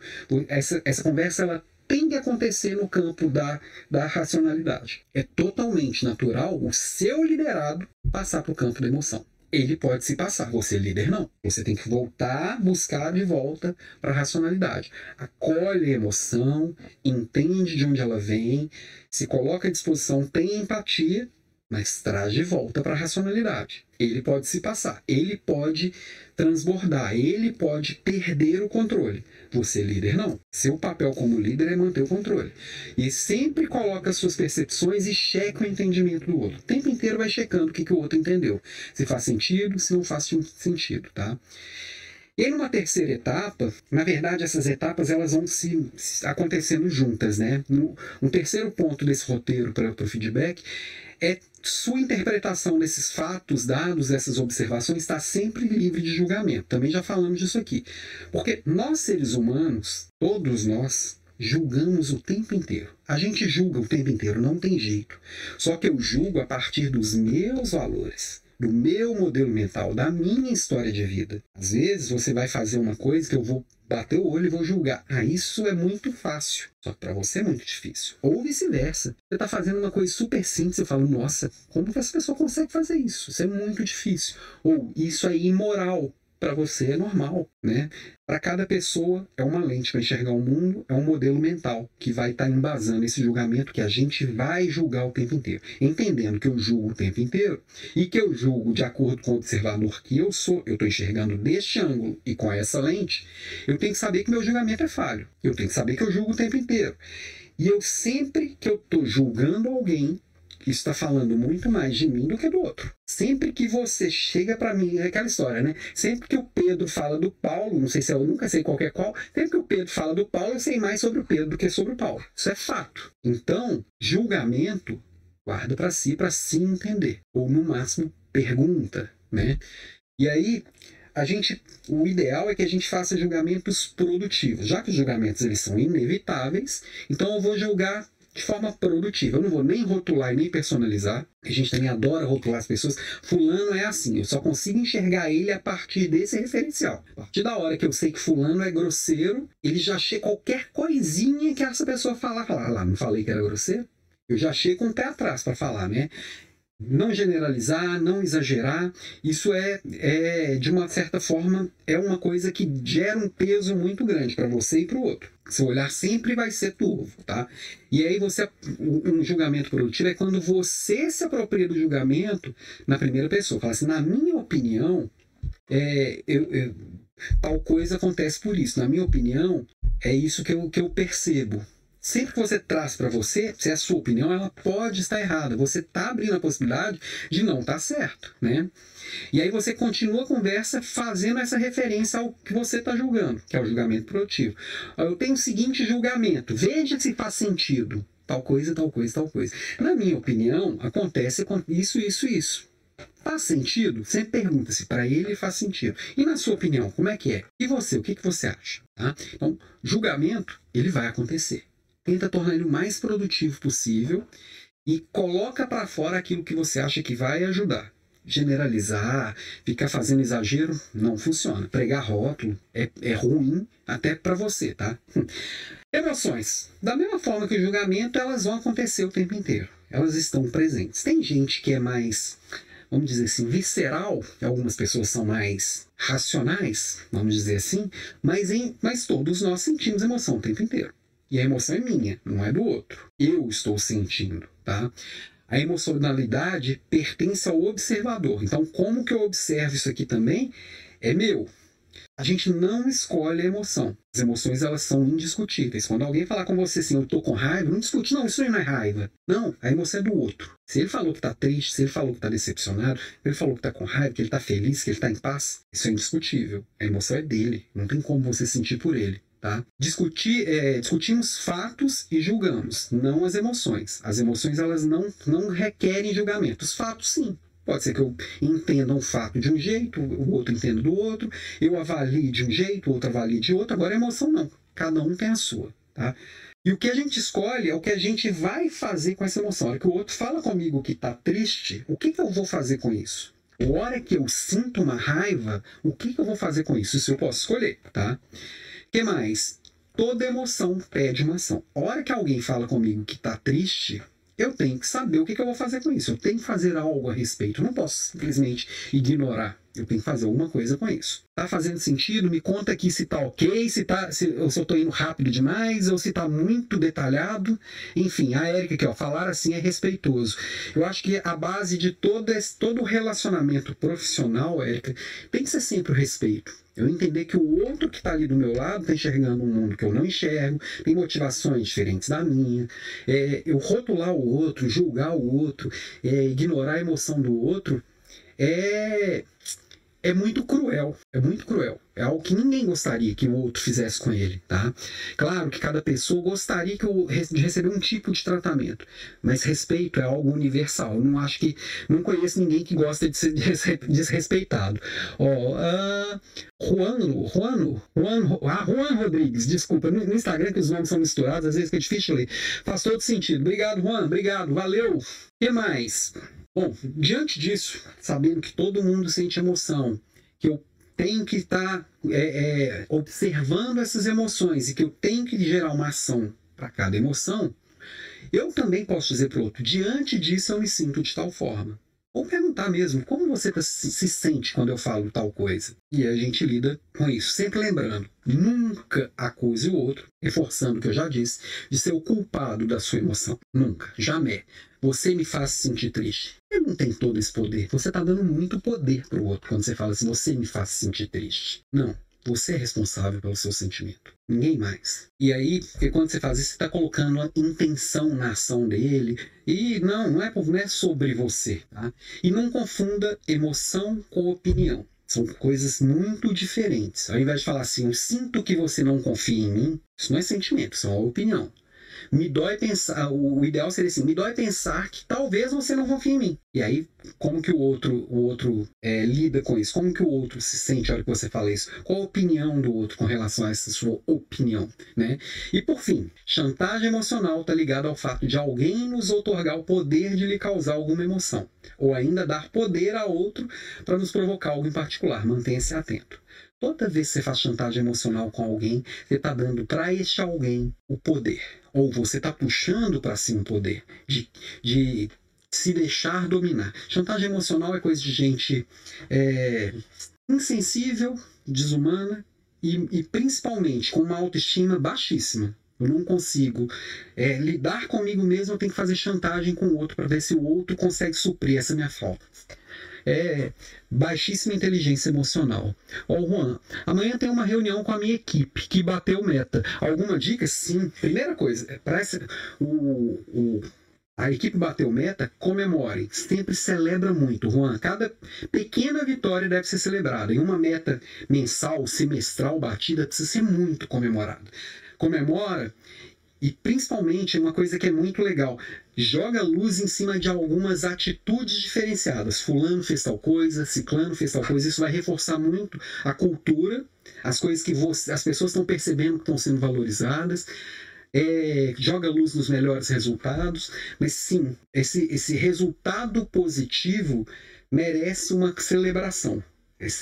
Essa, essa conversa ela tem que acontecer no campo da, da racionalidade. É totalmente natural o seu liderado passar para o campo da emoção. Ele pode se passar, você líder não. Você tem que voltar, buscar de volta para a racionalidade. Acolhe a emoção, entende de onde ela vem, se coloca à disposição, tem empatia mas traz de volta para a racionalidade. Ele pode se passar, ele pode transbordar, ele pode perder o controle. Você, líder, não. Seu papel como líder é manter o controle. E sempre coloca suas percepções e checa o entendimento do outro. O tempo inteiro vai checando o que, que o outro entendeu. Se faz sentido, se não faz sentido, tá? E numa terceira etapa, na verdade essas etapas elas vão se, se acontecendo juntas, né? No, um terceiro ponto desse roteiro para o feedback é sua interpretação desses fatos, dados, essas observações está sempre livre de julgamento. Também já falamos disso aqui. Porque nós, seres humanos, todos nós, julgamos o tempo inteiro. A gente julga o tempo inteiro, não tem jeito. Só que eu julgo a partir dos meus valores do meu modelo mental, da minha história de vida. Às vezes você vai fazer uma coisa que eu vou bater o olho e vou julgar. Ah, isso é muito fácil. Só que para você é muito difícil. Ou vice-versa. Você está fazendo uma coisa super simples e fala, nossa, como que essa pessoa consegue fazer isso? Isso é muito difícil. Ou isso é imoral para você é normal, né? Para cada pessoa é uma lente para enxergar o mundo, é um modelo mental que vai estar tá embasando esse julgamento que a gente vai julgar o tempo inteiro, entendendo que eu julgo o tempo inteiro e que eu julgo de acordo com o observador que eu sou, eu estou enxergando deste ângulo e com essa lente, eu tenho que saber que meu julgamento é falho, eu tenho que saber que eu julgo o tempo inteiro. E eu sempre que eu estou julgando alguém, isso está falando muito mais de mim do que do outro. Sempre que você chega para mim, é aquela história, né? Sempre que o Pedro fala do Paulo, não sei se eu nunca sei qual é qual, sempre que o Pedro fala do Paulo, eu sei mais sobre o Pedro do que sobre o Paulo. Isso é fato. Então, julgamento guarda para si, para se entender. Ou no máximo, pergunta, né? E aí, a gente, o ideal é que a gente faça julgamentos produtivos. Já que os julgamentos eles são inevitáveis, então eu vou julgar de forma produtiva. Eu não vou nem rotular e nem personalizar. A gente também adora rotular as pessoas. Fulano é assim, eu só consigo enxergar ele a partir desse referencial. A partir da hora que eu sei que fulano é grosseiro, ele já chega qualquer coisinha que essa pessoa falar, falar, ah, lá, não falei que era grosseiro? Eu já chego com um o pé atrás para falar, né? Não generalizar, não exagerar, isso é, é, de uma certa forma, é uma coisa que gera um peso muito grande para você e para o outro. Seu olhar sempre vai ser turvo, tá? E aí você, um julgamento produtivo é quando você se apropria do julgamento na primeira pessoa. Fala assim, na minha opinião, é, eu, eu, tal coisa acontece por isso. Na minha opinião, é isso que eu, que eu percebo sempre que você traz para você, se é a sua opinião, ela pode estar errada. Você está abrindo a possibilidade de não estar tá certo, né? E aí você continua a conversa fazendo essa referência ao que você está julgando, que é o julgamento produtivo. Eu tenho o seguinte julgamento, veja se faz sentido. Tal coisa, tal coisa, tal coisa. Na minha opinião, acontece com isso, isso, isso. Faz sentido? Sempre pergunta se para ele faz sentido. E na sua opinião, como é que é? E você, o que, que você acha? Tá? Então, julgamento, ele vai acontecer tenta tornar ele o mais produtivo possível e coloca para fora aquilo que você acha que vai ajudar. Generalizar, ficar fazendo exagero, não funciona. Pregar rótulo é, é ruim até para você, tá? Emoções. Da mesma forma que o julgamento, elas vão acontecer o tempo inteiro. Elas estão presentes. Tem gente que é mais, vamos dizer assim, visceral, algumas pessoas são mais racionais, vamos dizer assim, mas, em, mas todos nós sentimos emoção o tempo inteiro. E a emoção é minha, não é do outro. Eu estou sentindo, tá? A emocionalidade pertence ao observador. Então, como que eu observo isso aqui também é meu. A gente não escolhe a emoção. As emoções elas são indiscutíveis. Quando alguém falar com você assim, eu tô com raiva, não discute, não, isso aí não é raiva. Não, a emoção é do outro. Se ele falou que tá triste, se ele falou que tá decepcionado, se ele falou que tá com raiva, que ele tá feliz, que ele tá em paz, isso é indiscutível. A emoção é dele. Não tem como você sentir por ele. Tá? Discutir, é, discutimos fatos e julgamos, não as emoções. As emoções elas não, não requerem julgamento. Os fatos, sim. Pode ser que eu entenda um fato de um jeito, o outro entenda do outro, eu avalie de um jeito, o outro avalie de outro. Agora, a emoção não. Cada um tem a sua. Tá? E o que a gente escolhe é o que a gente vai fazer com essa emoção. A hora que o outro fala comigo que está triste, o que, que eu vou fazer com isso? A hora que eu sinto uma raiva, o que, que eu vou fazer com isso? Isso eu posso escolher, tá? Que mais? Toda emoção pede uma ação. A hora que alguém fala comigo que está triste, eu tenho que saber o que, que, eu vou fazer com isso. Eu tenho que fazer algo a respeito. Eu não posso simplesmente ignorar. Eu tenho que fazer alguma coisa com isso. Tá fazendo sentido? Me conta aqui se tá ok, se, tá, se, se eu tô indo rápido demais, ou se tá muito detalhado. Enfim, a Érica aqui, ó, falar assim é respeitoso. Eu acho que a base de todo, esse, todo relacionamento profissional, Érica, tem que ser sempre o respeito. Eu entender que o outro que está ali do meu lado está enxergando um mundo que eu não enxergo, tem motivações diferentes da minha. É, eu rotular o outro, julgar o outro, é, ignorar a emoção do outro, é, é muito cruel. É muito cruel. É algo que ninguém gostaria que o outro fizesse com ele, tá? Claro que cada pessoa gostaria que eu, de receber um tipo de tratamento, mas respeito é algo universal. Eu não acho que não conheço ninguém que gosta de ser desrespeitado. Ó, uh, Juano, Juano, Juan, ah, Juan Rodrigues, desculpa, no, no Instagram que os nomes são misturados, às vezes é difícil ler. Faz todo sentido. Obrigado, Juan, obrigado, valeu. O que mais? Bom, diante disso, sabendo que todo mundo sente emoção, que eu tenho que estar tá, é, é, observando essas emoções e que eu tenho que gerar uma ação para cada emoção, eu também posso dizer para o outro: diante disso eu me sinto de tal forma. Ou perguntar mesmo, como você tá, se, se, sente quando eu falo tal coisa? E a gente lida com isso. Sempre lembrando, nunca acuse o outro, reforçando o que eu já disse, de ser o culpado da sua emoção. Nunca, jamais. Você me faz sentir triste. Ele não tem todo esse poder. Você está dando muito poder para o outro quando você fala assim, você me faz sentir triste. Não. Você é responsável pelo seu sentimento, ninguém mais. E aí, porque quando você faz isso, você está colocando a intenção na ação dele. E não, não é, não é sobre você. Tá? E não confunda emoção com opinião. São coisas muito diferentes. Ao invés de falar assim, eu sinto que você não confia em mim, isso não é sentimento, isso é uma opinião. Me dói pensar, o ideal seria assim, me dói pensar que talvez você não confie em mim. E aí, como que o outro, o outro é, lida com isso? Como que o outro se sente na hora que você fala isso? Qual a opinião do outro com relação a essa sua opinião, né? E por fim, chantagem emocional está ligada ao fato de alguém nos otorgar o poder de lhe causar alguma emoção, ou ainda dar poder a outro para nos provocar algo em particular. Mantenha-se atento. Toda vez que você faz chantagem emocional com alguém, você está dando para este alguém o poder. Ou você está puxando para si um poder de, de se deixar dominar. Chantagem emocional é coisa de gente é, insensível, desumana e, e, principalmente com uma autoestima baixíssima. Eu não consigo é, lidar comigo mesmo, eu tenho que fazer chantagem com o outro para ver se o outro consegue suprir essa minha falta. É baixíssima inteligência emocional. Ó, oh, Juan, amanhã tem uma reunião com a minha equipe que bateu meta. Alguma dica? Sim. Primeira coisa, para o, o a equipe bateu meta, comemore. Sempre celebra muito, Juan. Cada pequena vitória deve ser celebrada. E uma meta mensal, semestral batida precisa ser muito comemorada. Comemora e principalmente uma coisa que é muito legal, joga luz em cima de algumas atitudes diferenciadas. Fulano fez tal coisa, ciclano fez tal coisa. Isso vai reforçar muito a cultura, as coisas que você, as pessoas estão percebendo que estão sendo valorizadas é, joga luz nos melhores resultados, mas sim, esse, esse resultado positivo merece uma celebração.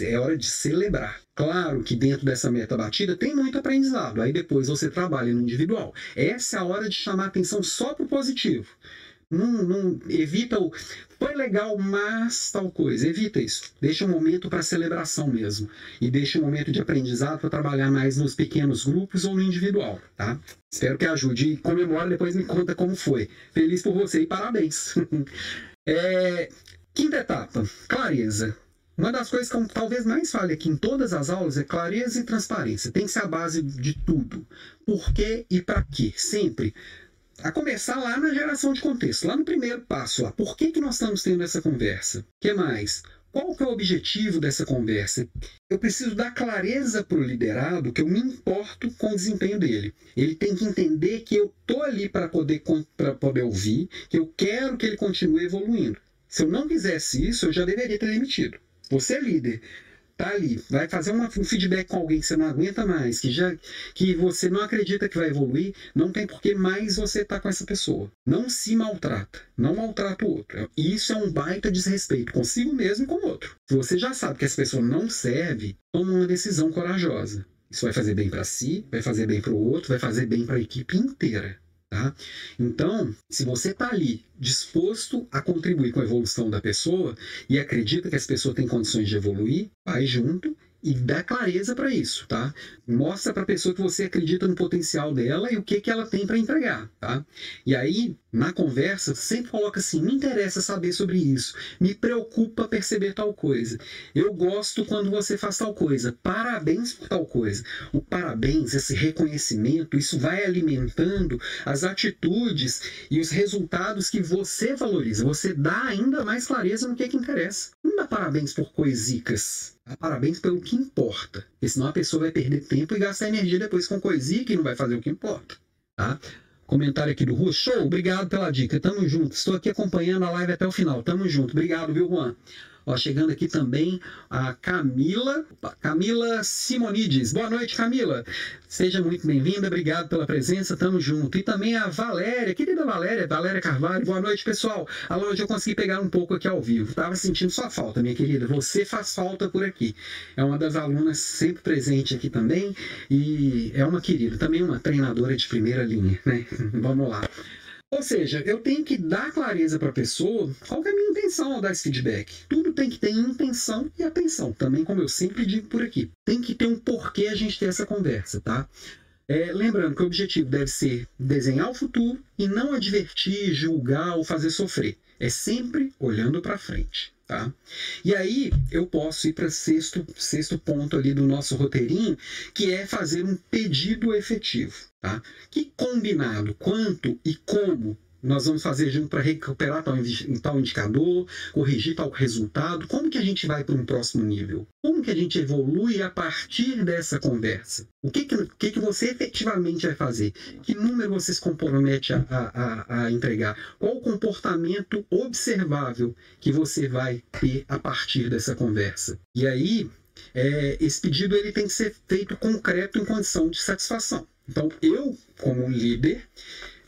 É hora de celebrar. Claro que dentro dessa meta batida tem muito aprendizado, aí depois você trabalha no individual. Essa é a hora de chamar atenção só para o positivo. Não, não, evita o. Foi legal, mas tal coisa. Evita isso. Deixa um momento para celebração mesmo. E deixa um momento de aprendizado para trabalhar mais nos pequenos grupos ou no individual, tá? Espero que ajude. E comemora, depois me conta como foi. Feliz por você e parabéns. é, quinta etapa: clareza. Uma das coisas que eu talvez mais fale aqui em todas as aulas é clareza e transparência. Tem que ser a base de tudo. Por quê e para quê? Sempre a começar lá na geração de contexto, lá no primeiro passo, lá. Por que, que nós estamos tendo essa conversa? O que mais? Qual que é o objetivo dessa conversa? Eu preciso dar clareza para o liderado que eu me importo com o desempenho dele. Ele tem que entender que eu estou ali para poder, poder ouvir, que eu quero que ele continue evoluindo. Se eu não quisesse isso, eu já deveria ter demitido. Você é líder tá ali, vai fazer uma, um feedback com alguém que você não aguenta mais, que já que você não acredita que vai evoluir, não tem por que mais você tá com essa pessoa. Não se maltrata, não maltrata o outro. Isso é um baita desrespeito consigo mesmo e com o outro. Se você já sabe que essa pessoa não serve, toma uma decisão corajosa. Isso vai fazer bem para si, vai fazer bem para o outro, vai fazer bem para a equipe inteira. Tá? Então, se você está ali disposto a contribuir com a evolução da pessoa e acredita que essa pessoa tem condições de evoluir, vai junto e dá clareza para isso, tá? Mostra para a pessoa que você acredita no potencial dela e o que, que ela tem para entregar, tá? E aí, na conversa, sempre coloca assim: me interessa saber sobre isso, me preocupa perceber tal coisa. Eu gosto quando você faz tal coisa, parabéns por tal coisa. O parabéns, esse reconhecimento, isso vai alimentando as atitudes e os resultados que você valoriza. Você dá ainda mais clareza no que, que interessa. Não dá parabéns por coisicas parabéns pelo que importa. Porque senão a pessoa vai perder tempo e gastar energia depois com coisinha que não vai fazer o que importa. Tá? Comentário aqui do Rua. Show, obrigado pela dica. Tamo junto. Estou aqui acompanhando a live até o final. Tamo junto. Obrigado, viu, Juan? Ó, chegando aqui também a Camila, Camila Simonides. Boa noite, Camila. Seja muito bem-vinda, obrigado pela presença, tamo junto. E também a Valéria, querida Valéria, Valéria Carvalho. Boa noite, pessoal. Alô, hoje eu consegui pegar um pouco aqui ao vivo. Tava sentindo sua falta, minha querida. Você faz falta por aqui. É uma das alunas sempre presente aqui também e é uma querida, também uma treinadora de primeira linha, né? Vamos lá. Ou seja, eu tenho que dar clareza para a pessoa qual é a minha intenção ao dar esse feedback. Tudo tem que ter intenção e atenção, também como eu sempre digo por aqui. Tem que ter um porquê a gente ter essa conversa, tá? É, lembrando que o objetivo deve ser desenhar o futuro e não advertir, julgar ou fazer sofrer. É sempre olhando para frente. Tá? E aí eu posso ir para sexto sexto ponto ali do nosso roteirinho, que é fazer um pedido efetivo, tá? Que combinado, quanto e como nós vamos fazer junto para recuperar tal, tal indicador, corrigir tal resultado? Como que a gente vai para um próximo nível? Como que a gente evolui a partir dessa conversa? O que que, que, que você efetivamente vai fazer? Que número você se compromete a, a, a entregar? Qual o comportamento observável que você vai ter a partir dessa conversa? E aí, é, esse pedido ele tem que ser feito concreto em condição de satisfação. Então, eu, como líder,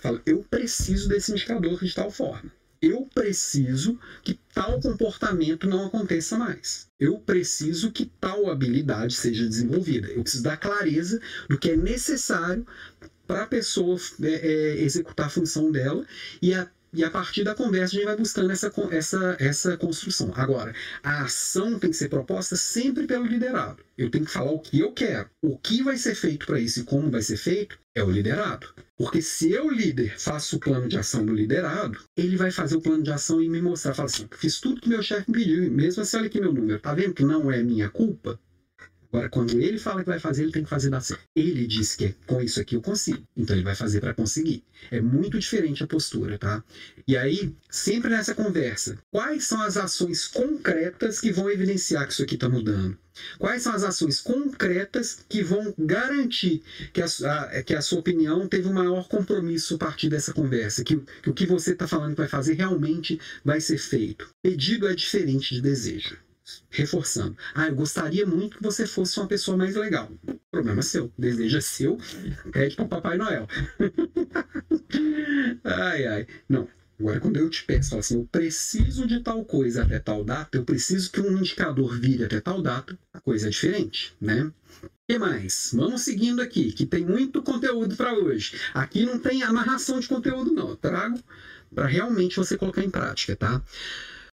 falo, eu preciso desse indicador de tal forma. Eu preciso que tal comportamento não aconteça mais. Eu preciso que tal habilidade seja desenvolvida. Eu preciso dar clareza do que é necessário para a pessoa é, é, executar a função dela e a e a partir da conversa a gente vai buscando essa, essa, essa construção. Agora, a ação tem que ser proposta sempre pelo liderado. Eu tenho que falar o que eu quero. O que vai ser feito para isso e como vai ser feito é o liderado. Porque se eu, líder, faço o plano de ação do liderado, ele vai fazer o plano de ação e me mostrar. Fala assim: fiz tudo que meu chefe me pediu, mesmo assim, olha aqui meu número. Tá vendo que não é minha culpa? Agora, quando ele fala que vai fazer, ele tem que fazer dar certo. Ele diz que com isso aqui eu consigo. Então ele vai fazer para conseguir. É muito diferente a postura, tá? E aí, sempre nessa conversa, quais são as ações concretas que vão evidenciar que isso aqui está mudando? Quais são as ações concretas que vão garantir que a, a, que a sua opinião teve um maior compromisso a partir dessa conversa? Que, que o que você está falando que vai fazer realmente vai ser feito? Pedido é diferente de desejo reforçando. Ah, eu gostaria muito que você fosse uma pessoa mais legal. Problema seu. Desejo é seu. Pede para Papai Noel. ai, ai. Não. Agora, quando eu te peço, falo assim, eu preciso de tal coisa até tal data, eu preciso que um indicador vire até tal data, a coisa é diferente, né? Que mais? Vamos seguindo aqui, que tem muito conteúdo para hoje. Aqui não tem amarração de conteúdo, não. Eu trago para realmente você colocar em prática, tá?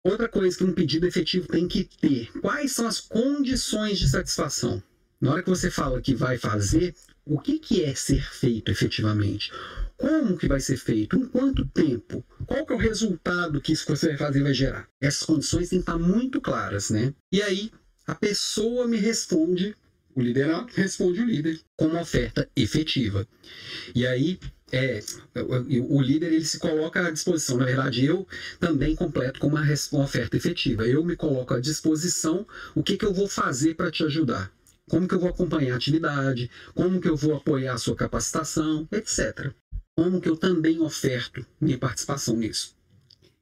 Outra coisa que um pedido efetivo tem que ter: quais são as condições de satisfação? Na hora que você fala que vai fazer, o que, que é ser feito efetivamente? Como que vai ser feito? Em quanto tempo? Qual que é o resultado que isso que você vai fazer vai gerar? Essas condições têm que estar muito claras, né? E aí, a pessoa me responde, o liderado responde o líder, com uma oferta efetiva. E aí, é, o líder ele se coloca à disposição. Na verdade, eu também completo com uma, uma oferta efetiva. Eu me coloco à disposição o que, que eu vou fazer para te ajudar. Como que eu vou acompanhar a atividade, como que eu vou apoiar a sua capacitação, etc. Como que eu também oferto minha participação nisso.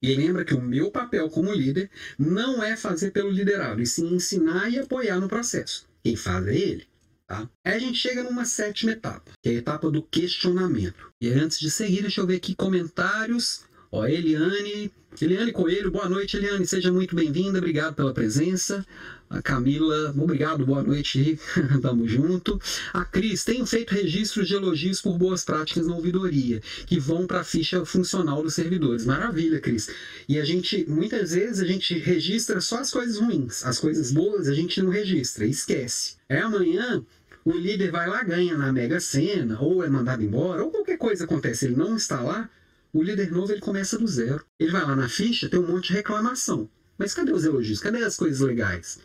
E lembra que o meu papel como líder não é fazer pelo liderado, e sim ensinar e apoiar no processo. Quem faz é ele. Tá? Aí a gente chega numa sétima etapa, que é a etapa do questionamento. E antes de seguir, deixa eu ver aqui comentários. Ó, Eliane, Eliane Coelho, boa noite, Eliane, seja muito bem-vinda, obrigado pela presença. A Camila, obrigado, boa noite, tamo junto. A Cris, tenho feito registros de elogios por boas práticas na ouvidoria, que vão para a ficha funcional dos servidores. Maravilha, Cris. E a gente, muitas vezes, a gente registra só as coisas ruins, as coisas boas a gente não registra, esquece. É amanhã, o líder vai lá, ganha na Mega Sena, ou é mandado embora, ou qualquer coisa acontece, ele não está lá, o líder novo ele começa do zero. Ele vai lá na ficha, tem um monte de reclamação. Mas cadê os elogios? Cadê as coisas legais?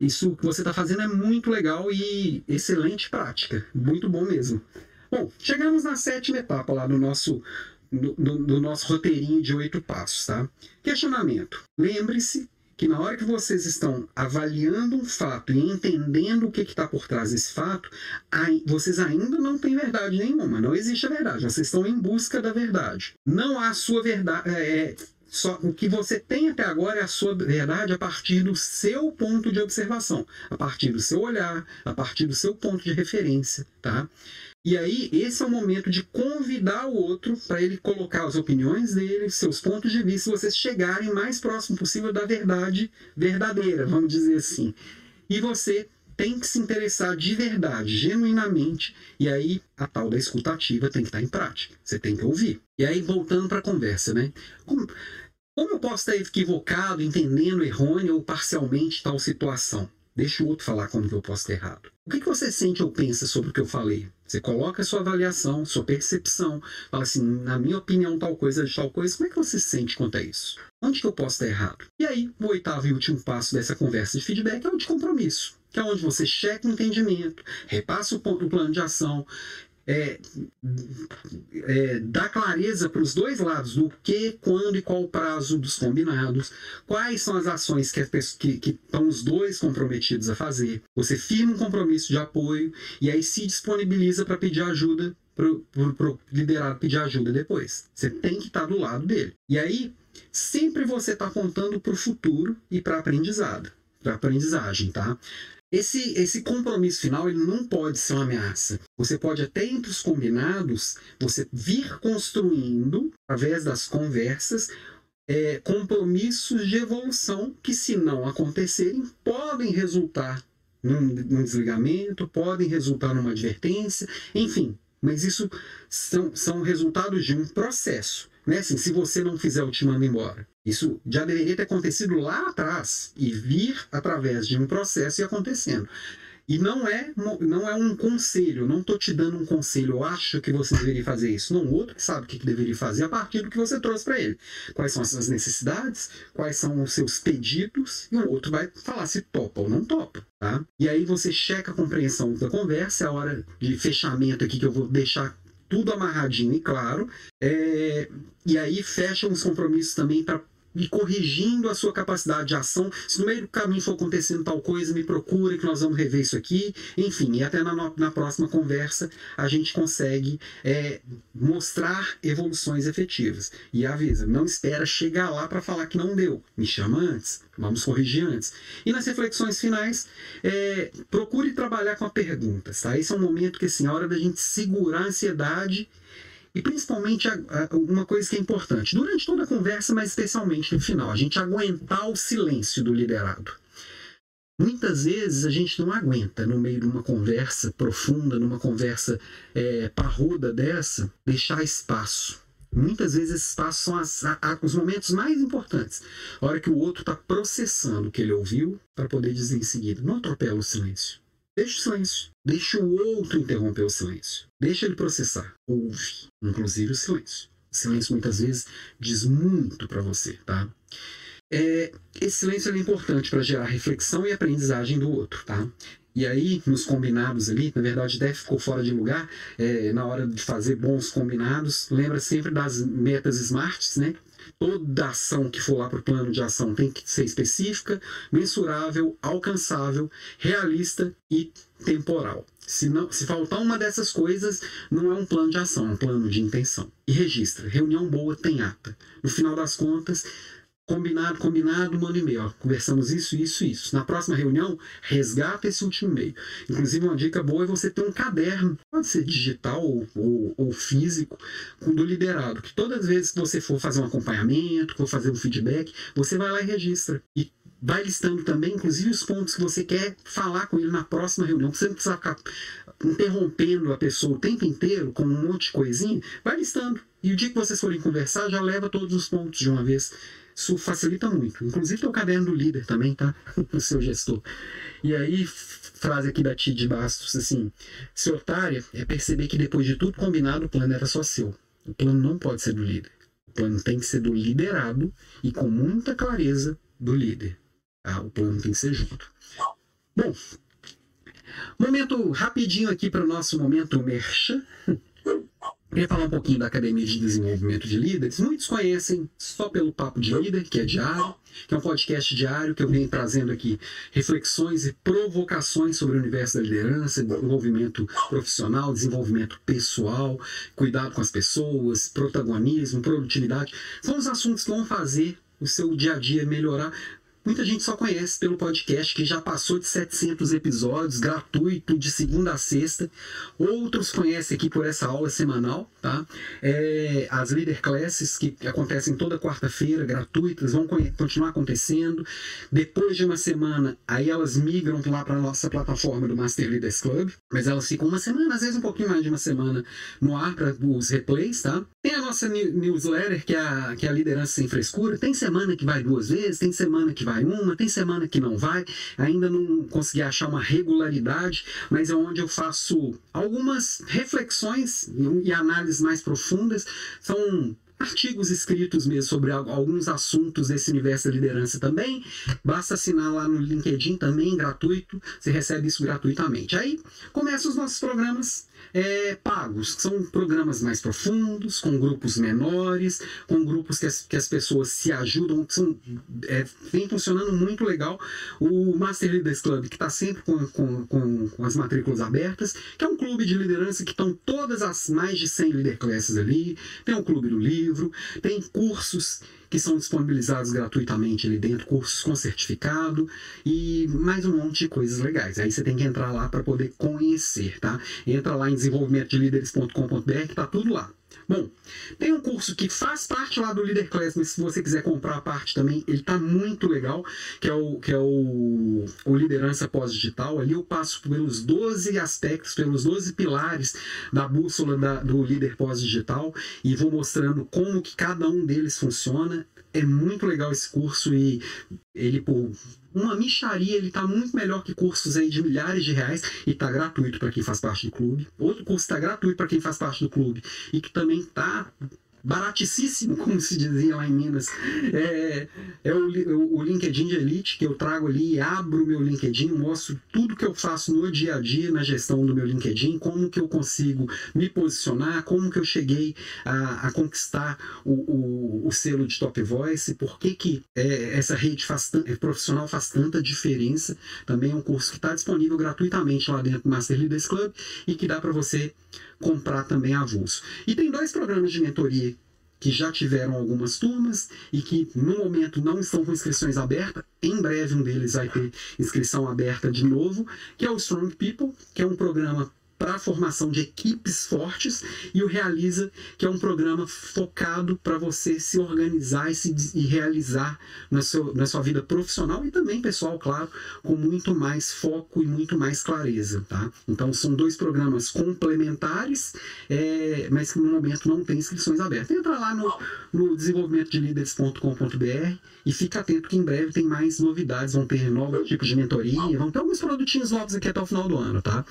Isso que você está fazendo é muito legal e excelente prática. Muito bom mesmo. Bom, chegamos na sétima etapa lá do nosso, do, do nosso roteirinho de oito passos, tá? Questionamento. Lembre-se que na hora que vocês estão avaliando um fato e entendendo o que está por trás desse fato, vocês ainda não têm verdade nenhuma. Não existe a verdade. Vocês estão em busca da verdade. Não há sua verdade. É, é só, o que você tem até agora é a sua verdade a partir do seu ponto de observação, a partir do seu olhar, a partir do seu ponto de referência, tá? E aí, esse é o momento de convidar o outro para ele colocar as opiniões dele, seus pontos de vista, vocês chegarem mais próximo possível da verdade verdadeira, vamos dizer assim. E você tem que se interessar de verdade, genuinamente, e aí a tal da escutativa tem que estar em prática. Você tem que ouvir. E aí, voltando para a conversa, né? Como, como eu posso estar equivocado, entendendo errôneo ou parcialmente tal situação? Deixa o outro falar como que eu posso ter errado. O que, você sente ou pensa sobre o que eu falei? Você coloca a sua avaliação, sua percepção, fala assim, na minha opinião, tal coisa de tal coisa, como é que você se sente quanto a isso? Onde que eu posso estar errado? E aí, o oitavo e último passo dessa conversa de feedback é o de compromisso, que é onde você checa o entendimento, repassa o, ponto, o plano de ação, é, é, dar clareza para os dois lados do que, quando e qual o prazo dos combinados, quais são as ações que, que, que estão os dois comprometidos a fazer. Você firma um compromisso de apoio e aí se disponibiliza para pedir ajuda para o liderado pedir ajuda depois. Você tem que estar tá do lado dele. E aí, sempre você está contando para o futuro e para aprendizado, para aprendizagem, tá? Esse, esse compromisso final ele não pode ser uma ameaça. Você pode até entre os combinados você vir construindo através das conversas é, compromissos de evolução que, se não acontecerem, podem resultar num, num desligamento, podem resultar numa advertência, enfim. Mas isso são, são resultados de um processo. Né? Assim, se você não fizer, eu te mando embora. Isso já deveria ter acontecido lá atrás e vir através de um processo e acontecendo. E não é, não é um conselho, não estou te dando um conselho, eu acho que você deveria fazer isso. Não, outro sabe o que, que deveria fazer a partir do que você trouxe para ele. Quais são as suas necessidades, quais são os seus pedidos, e o outro vai falar se topa ou não topa. Tá? E aí você checa a compreensão da conversa, é a hora de fechamento aqui que eu vou deixar tudo amarradinho e claro. É, e aí fecham os compromissos também para e corrigindo a sua capacidade de ação. Se no meio do caminho for acontecendo tal coisa, me procura que nós vamos rever isso aqui. Enfim, e até na, na próxima conversa a gente consegue é, mostrar evoluções efetivas. E avisa, não espera chegar lá para falar que não deu. Me chama antes, vamos corrigir antes. E nas reflexões finais, é, procure trabalhar com a perguntas. Tá? Esse é um momento que assim, é a hora da gente segurar a ansiedade e principalmente uma coisa que é importante, durante toda a conversa, mas especialmente no final, a gente aguentar o silêncio do liderado. Muitas vezes a gente não aguenta, no meio de uma conversa profunda, numa conversa é, parruda dessa, deixar espaço. Muitas vezes esses espaços são as, a, os momentos mais importantes. A hora que o outro está processando o que ele ouviu para poder dizer em seguida. Não atropela o silêncio. Deixa o silêncio. Deixa o outro interromper o silêncio. Deixa ele processar. Ouve, inclusive o silêncio. O silêncio muitas vezes diz muito para você, tá? É, esse silêncio é importante para gerar reflexão e aprendizagem do outro, tá? E aí, nos combinados ali, na verdade, até ficou fora de lugar, é, na hora de fazer bons combinados, lembra sempre das metas SMARTs, né? Toda ação que for lá para o plano de ação tem que ser específica, mensurável, alcançável, realista e temporal. Se, não, se faltar uma dessas coisas, não é um plano de ação, é um plano de intenção. E registra. Reunião boa tem ata. No final das contas, Combinado, combinado, manda e-mail. Conversamos isso, isso, isso. Na próxima reunião, resgata esse último e-mail. Inclusive, uma dica boa é você ter um caderno, pode ser digital ou, ou, ou físico, do liderado. Que todas as vezes que você for fazer um acompanhamento, for fazer um feedback, você vai lá e registra. E vai listando também, inclusive, os pontos que você quer falar com ele na próxima reunião. Você não precisa ficar interrompendo a pessoa o tempo inteiro com um monte de coisinha. Vai listando. E o dia que vocês forem conversar, já leva todos os pontos de uma vez. Isso facilita muito. Inclusive tem o caderno do líder também, tá? o seu gestor. E aí, frase aqui da Tid Bastos, assim, ser otária é perceber que depois de tudo combinado, o plano era só seu. O plano não pode ser do líder. O plano tem que ser do liderado e com muita clareza do líder. Tá? O plano tem que ser junto. Bom, momento rapidinho aqui para o nosso momento merchan. Queria falar um pouquinho da Academia de Desenvolvimento de Líderes. Muitos conhecem só pelo Papo de Líder, que é diário, que é um podcast diário que eu venho trazendo aqui reflexões e provocações sobre o universo da liderança, desenvolvimento profissional, desenvolvimento pessoal, cuidado com as pessoas, protagonismo, produtividade. São os assuntos que vão fazer o seu dia a dia melhorar Muita gente só conhece pelo podcast que já passou de 700 episódios, gratuito, de segunda a sexta. Outros conhecem aqui por essa aula semanal, tá? É, as Leader Classes, que acontecem toda quarta-feira, gratuitas, vão continuar acontecendo. Depois de uma semana, aí elas migram lá para a nossa plataforma do Master Leaders Club, mas elas ficam uma semana, às vezes um pouquinho mais de uma semana no ar para os replays, tá? Tem a nossa newsletter, que é a, que é a Liderança Sem Frescura. Tem semana que vai duas vezes, tem semana que vai vai uma, tem semana que não vai, ainda não consegui achar uma regularidade, mas é onde eu faço algumas reflexões e análises mais profundas. São artigos escritos mesmo sobre alguns assuntos desse universo da liderança também. Basta assinar lá no LinkedIn também, gratuito. Você recebe isso gratuitamente. Aí começam os nossos programas é, pagos, que são programas mais profundos, com grupos menores, com grupos que as, que as pessoas se ajudam, são, é, vem funcionando muito legal. O Master Leaders Club, que está sempre com, com, com, com, as matrículas abertas, que é um clube de liderança que estão todas as mais de 100 leader classes ali, tem o Clube do Livro, tem cursos que são disponibilizados gratuitamente ali dentro, cursos com certificado e mais um monte de coisas legais. Aí você tem que entrar lá para poder conhecer, tá? Entra lá em desenvolvimentodelideres.com.br que tá tudo lá. Bom, tem um curso que faz parte lá do Leader Class, mas se você quiser comprar a parte também, ele está muito legal, que é o, que é o, o Liderança Pós-Digital. Ali eu passo pelos 12 aspectos, pelos 12 pilares da bússola da, do líder pós-digital e vou mostrando como que cada um deles funciona. É muito legal esse curso e ele por uma micharia, ele está muito melhor que cursos aí de milhares de reais e está gratuito para quem faz parte do clube. Outro curso está gratuito para quem faz parte do clube e que também está baratíssimo, como se dizia lá em Minas. É, é o, o, LinkedIn de Elite que eu trago ali, abro o meu LinkedIn, mostro tudo que eu faço no dia a dia na gestão do meu LinkedIn, como que eu consigo me posicionar, como que eu cheguei a, a conquistar o, o, o, selo de Top Voice, por que, que é, essa rede faz, profissional faz tanta diferença. Também é um curso que está disponível gratuitamente lá dentro do Master Leaders Club e que dá para você comprar também avulso. E tem dois programas de mentoria que já tiveram algumas turmas e que no momento não estão com inscrições abertas. Em breve um deles vai ter inscrição aberta de novo, que é o Strong People, que é um programa para a formação de equipes fortes e o Realiza, que é um programa focado para você se organizar e, se, e realizar na, seu, na sua vida profissional e também pessoal, claro, com muito mais foco e muito mais clareza. Tá? Então são dois programas complementares, é, mas que no momento não tem inscrições abertas. Entra lá no, no desenvolvimentodelideres.com.br e fica atento que em breve tem mais novidades, vão ter novos tipos de mentoria, vão ter alguns produtinhos novos aqui até o final do ano, tá?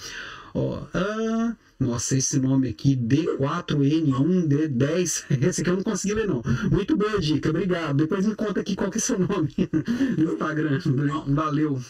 Ó, ah, nossa, esse nome aqui, D4N1D10. Esse aqui eu não consegui ler, não. Muito boa dica, obrigado. Depois me conta aqui qual que é seu nome no Instagram. Valeu.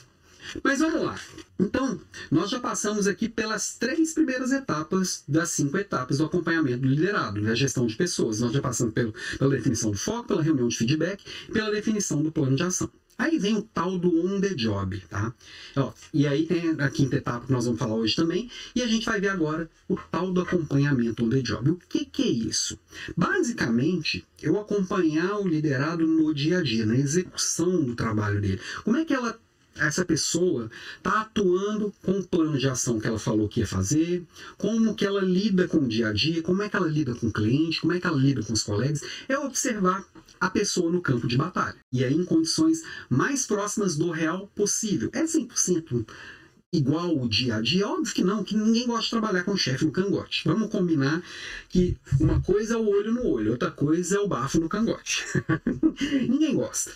Mas vamos lá. Então, nós já passamos aqui pelas três primeiras etapas das cinco etapas do acompanhamento do liderado, da gestão de pessoas. Nós já passamos pelo, pela definição do foco, pela reunião de feedback, pela definição do plano de ação. Aí vem o tal do on the job, tá? Ó, e aí tem a quinta etapa que nós vamos falar hoje também, e a gente vai ver agora o tal do acompanhamento on the job. O que, que é isso? Basicamente, eu acompanhar o liderado no dia a dia, na execução do trabalho dele. Como é que ela essa pessoa está atuando com o plano de ação que ela falou que ia fazer, como que ela lida com o dia a dia, como é que ela lida com o cliente, como é que ela lida com os colegas, é observar a pessoa no campo de batalha. E aí em condições mais próximas do real possível. É 100% igual o dia a dia? Óbvio que não, que ninguém gosta de trabalhar com chefe no cangote. Vamos combinar que uma coisa é o olho no olho, outra coisa é o bafo no cangote. ninguém gosta.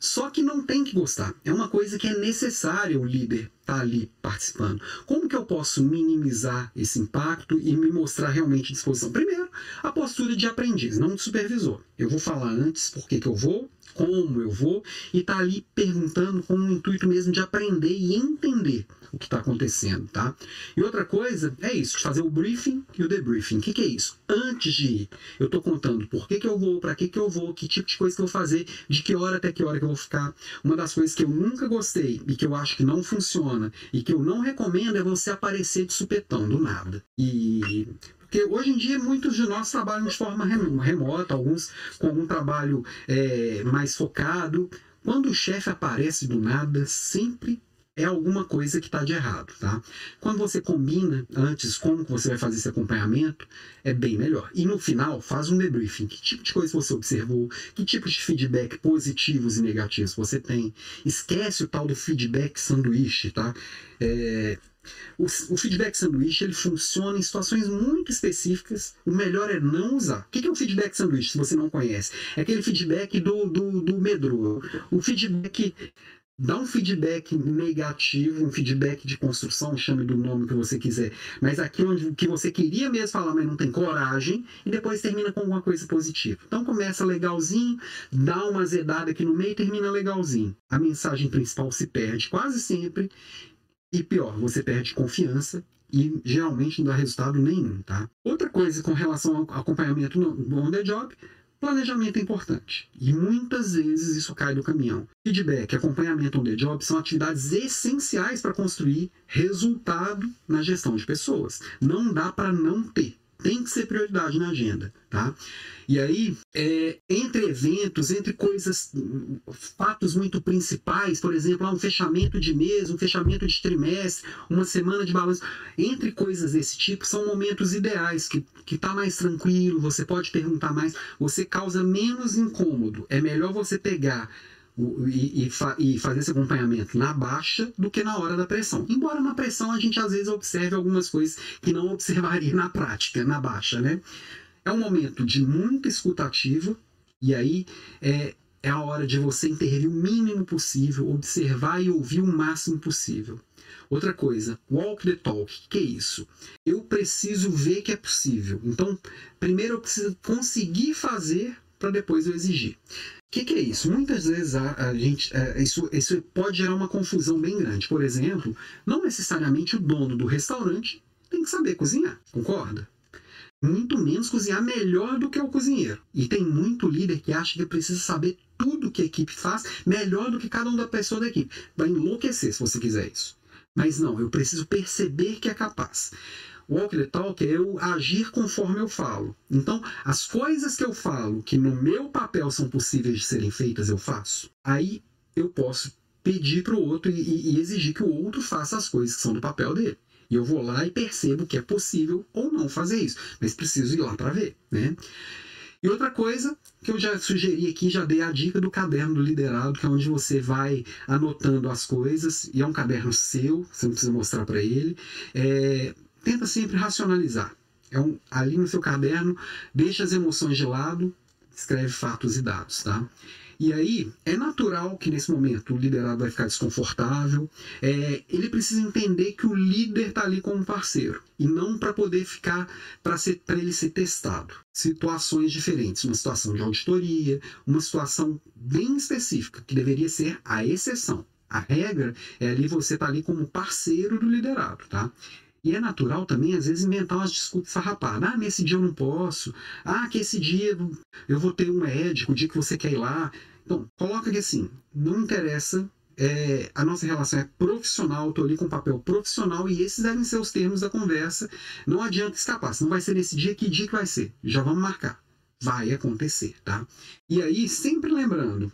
Só que não tem que gostar. É uma coisa que é necessária o líder estar tá ali participando. Como que eu posso minimizar esse impacto e me mostrar realmente disposição? Primeiro, a postura de aprendiz, não de supervisor. Eu vou falar antes por que eu vou, como eu vou, e tá ali perguntando com o intuito mesmo de aprender e entender o que está acontecendo, tá? E outra coisa é isso, de fazer o briefing e o debriefing. O que, que é isso? Antes de ir, eu estou contando por que, que eu vou, para que, que eu vou, que tipo de coisa que eu vou fazer, de que hora até que hora que eu vou ficar. Uma das coisas que eu nunca gostei e que eu acho que não funciona e que eu não recomendo é você aparecer de supetão, do nada. E porque hoje em dia muitos de nós trabalham de forma remota, alguns com algum trabalho é, mais focado. Quando o chefe aparece do nada, sempre é alguma coisa que está de errado, tá? Quando você combina antes como que você vai fazer esse acompanhamento, é bem melhor. E no final, faz um debriefing. Que tipo de coisa você observou? Que tipo de feedback positivos e negativos você tem? Esquece o tal do feedback sanduíche, tá? É, o, o, feedback sanduíche ele funciona em situações muito específicas. O melhor é não usar. O que é o feedback sanduíche, se você não conhece? É aquele feedback do, do, do medro. O feedback dá um feedback negativo, um feedback de construção, chame do nome que você quiser, mas aquilo que você queria mesmo falar, mas não tem coragem, e depois termina com alguma coisa positiva. Então começa legalzinho, dá uma azedada aqui no meio e termina legalzinho. A mensagem principal se perde quase sempre, e pior, você perde confiança e geralmente não dá resultado nenhum, tá? Outra coisa com relação ao acompanhamento no on the job, planejamento é importante. E muitas vezes isso cai do caminhão. Feedback, acompanhamento on the job são atividades essenciais para construir resultado na gestão de pessoas. Não dá para não ter tem que ser prioridade na agenda, tá? E aí, é, entre eventos, entre coisas, fatos muito principais, por exemplo, um fechamento de mês, um fechamento de trimestre, uma semana de balanço, entre coisas desse tipo, são momentos ideais, que, que tá mais tranquilo, você pode perguntar mais, você causa menos incômodo. É melhor você pegar e, e, e, fazer esse acompanhamento na baixa do que na hora da pressão. Embora na pressão a gente às vezes observe algumas coisas que não observaria na prática, na baixa, né? É um momento de muita escutativa e aí é, é a hora de você intervir o mínimo possível, observar e ouvir o máximo possível. Outra coisa, walk the talk. Que é isso? Eu preciso ver que é possível. Então, primeiro eu preciso conseguir fazer para depois eu exigir que, que é isso? Muitas vezes a, a gente, é, isso, isso pode gerar uma confusão bem grande. Por exemplo, não necessariamente o dono do restaurante tem que saber cozinhar, concorda? Muito menos cozinhar melhor do que o cozinheiro. E tem muito líder que acha que precisa saber tudo que a equipe faz melhor do que cada uma da pessoa da equipe. Vai enlouquecer se você quiser isso. Mas não, eu preciso perceber que é capaz. Walk talk é eu agir conforme eu falo. Então, as coisas que eu falo que no meu papel são possíveis de serem feitas, eu faço. Aí eu posso pedir para o outro e, e, exigir que o outro faça as coisas que são do papel dele. E eu vou lá e percebo que é possível ou não fazer isso, mas preciso ir lá para ver, né? E outra coisa que eu já sugeri aqui, já dei a dica do caderno do liderado, que é onde você vai anotando as coisas, e é um caderno seu, você não precisa mostrar para ele. É, tenta sempre racionalizar. É um, ali no seu caderno, deixa as emoções de lado, escreve fatos e dados, tá? E aí, é natural que nesse momento o liderado vai ficar desconfortável. É, ele precisa entender que o líder está ali como parceiro e não para poder ficar, para ele ser testado. Situações diferentes, uma situação de auditoria, uma situação bem específica, que deveria ser a exceção. A regra é ali você tá ali como parceiro do liderado, tá? E é natural também, às vezes, inventar umas desculpas farrapadas. Ah, nesse dia eu não posso. Ah, que esse dia eu vou ter um médico, o dia que você quer ir lá. Então, coloca que assim, não interessa. É, a nossa relação é profissional, estou ali com papel profissional e esses devem ser os termos da conversa. Não adianta escapar. Se não vai ser nesse dia, que dia que vai ser? Já vamos marcar. Vai acontecer, tá? E aí, sempre lembrando,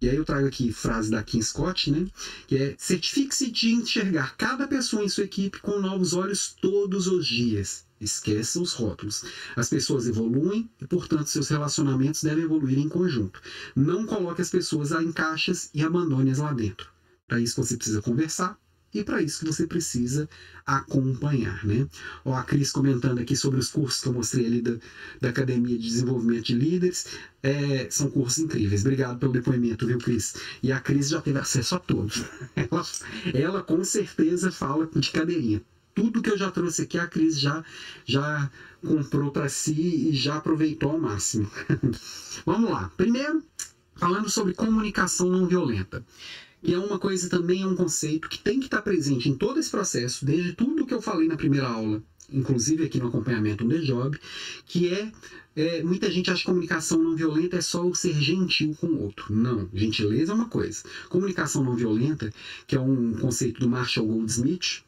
e aí eu trago aqui frase da Kim Scott, né? Que é certifique-se de enxergar cada pessoa em sua equipe com novos olhos todos os dias. Esqueça os rótulos. As pessoas evoluem e, portanto, seus relacionamentos devem evoluir em conjunto. Não coloque as pessoas em caixas e abandone-as lá dentro. Para isso você precisa conversar, e para isso que você precisa acompanhar, né? Ó, a Cris comentando aqui sobre os cursos que eu mostrei ali da, da Academia de Desenvolvimento de Líderes. É, são cursos incríveis. Obrigado pelo depoimento, viu, Cris? E a Cris já teve acesso a todos. Ela, ela com certeza fala de cadeirinha. Tudo que eu já trouxe aqui, a Cris já, já comprou para si e já aproveitou ao máximo. Vamos lá. Primeiro, falando sobre comunicação não violenta. E é uma coisa também, é um conceito que tem que estar presente em todo esse processo, desde tudo que eu falei na primeira aula, inclusive aqui no acompanhamento do Job, que é, é, muita gente acha que comunicação não violenta é só o ser gentil com o outro. Não, gentileza é uma coisa. Comunicação não violenta, que é um conceito do Marshall Goldsmith,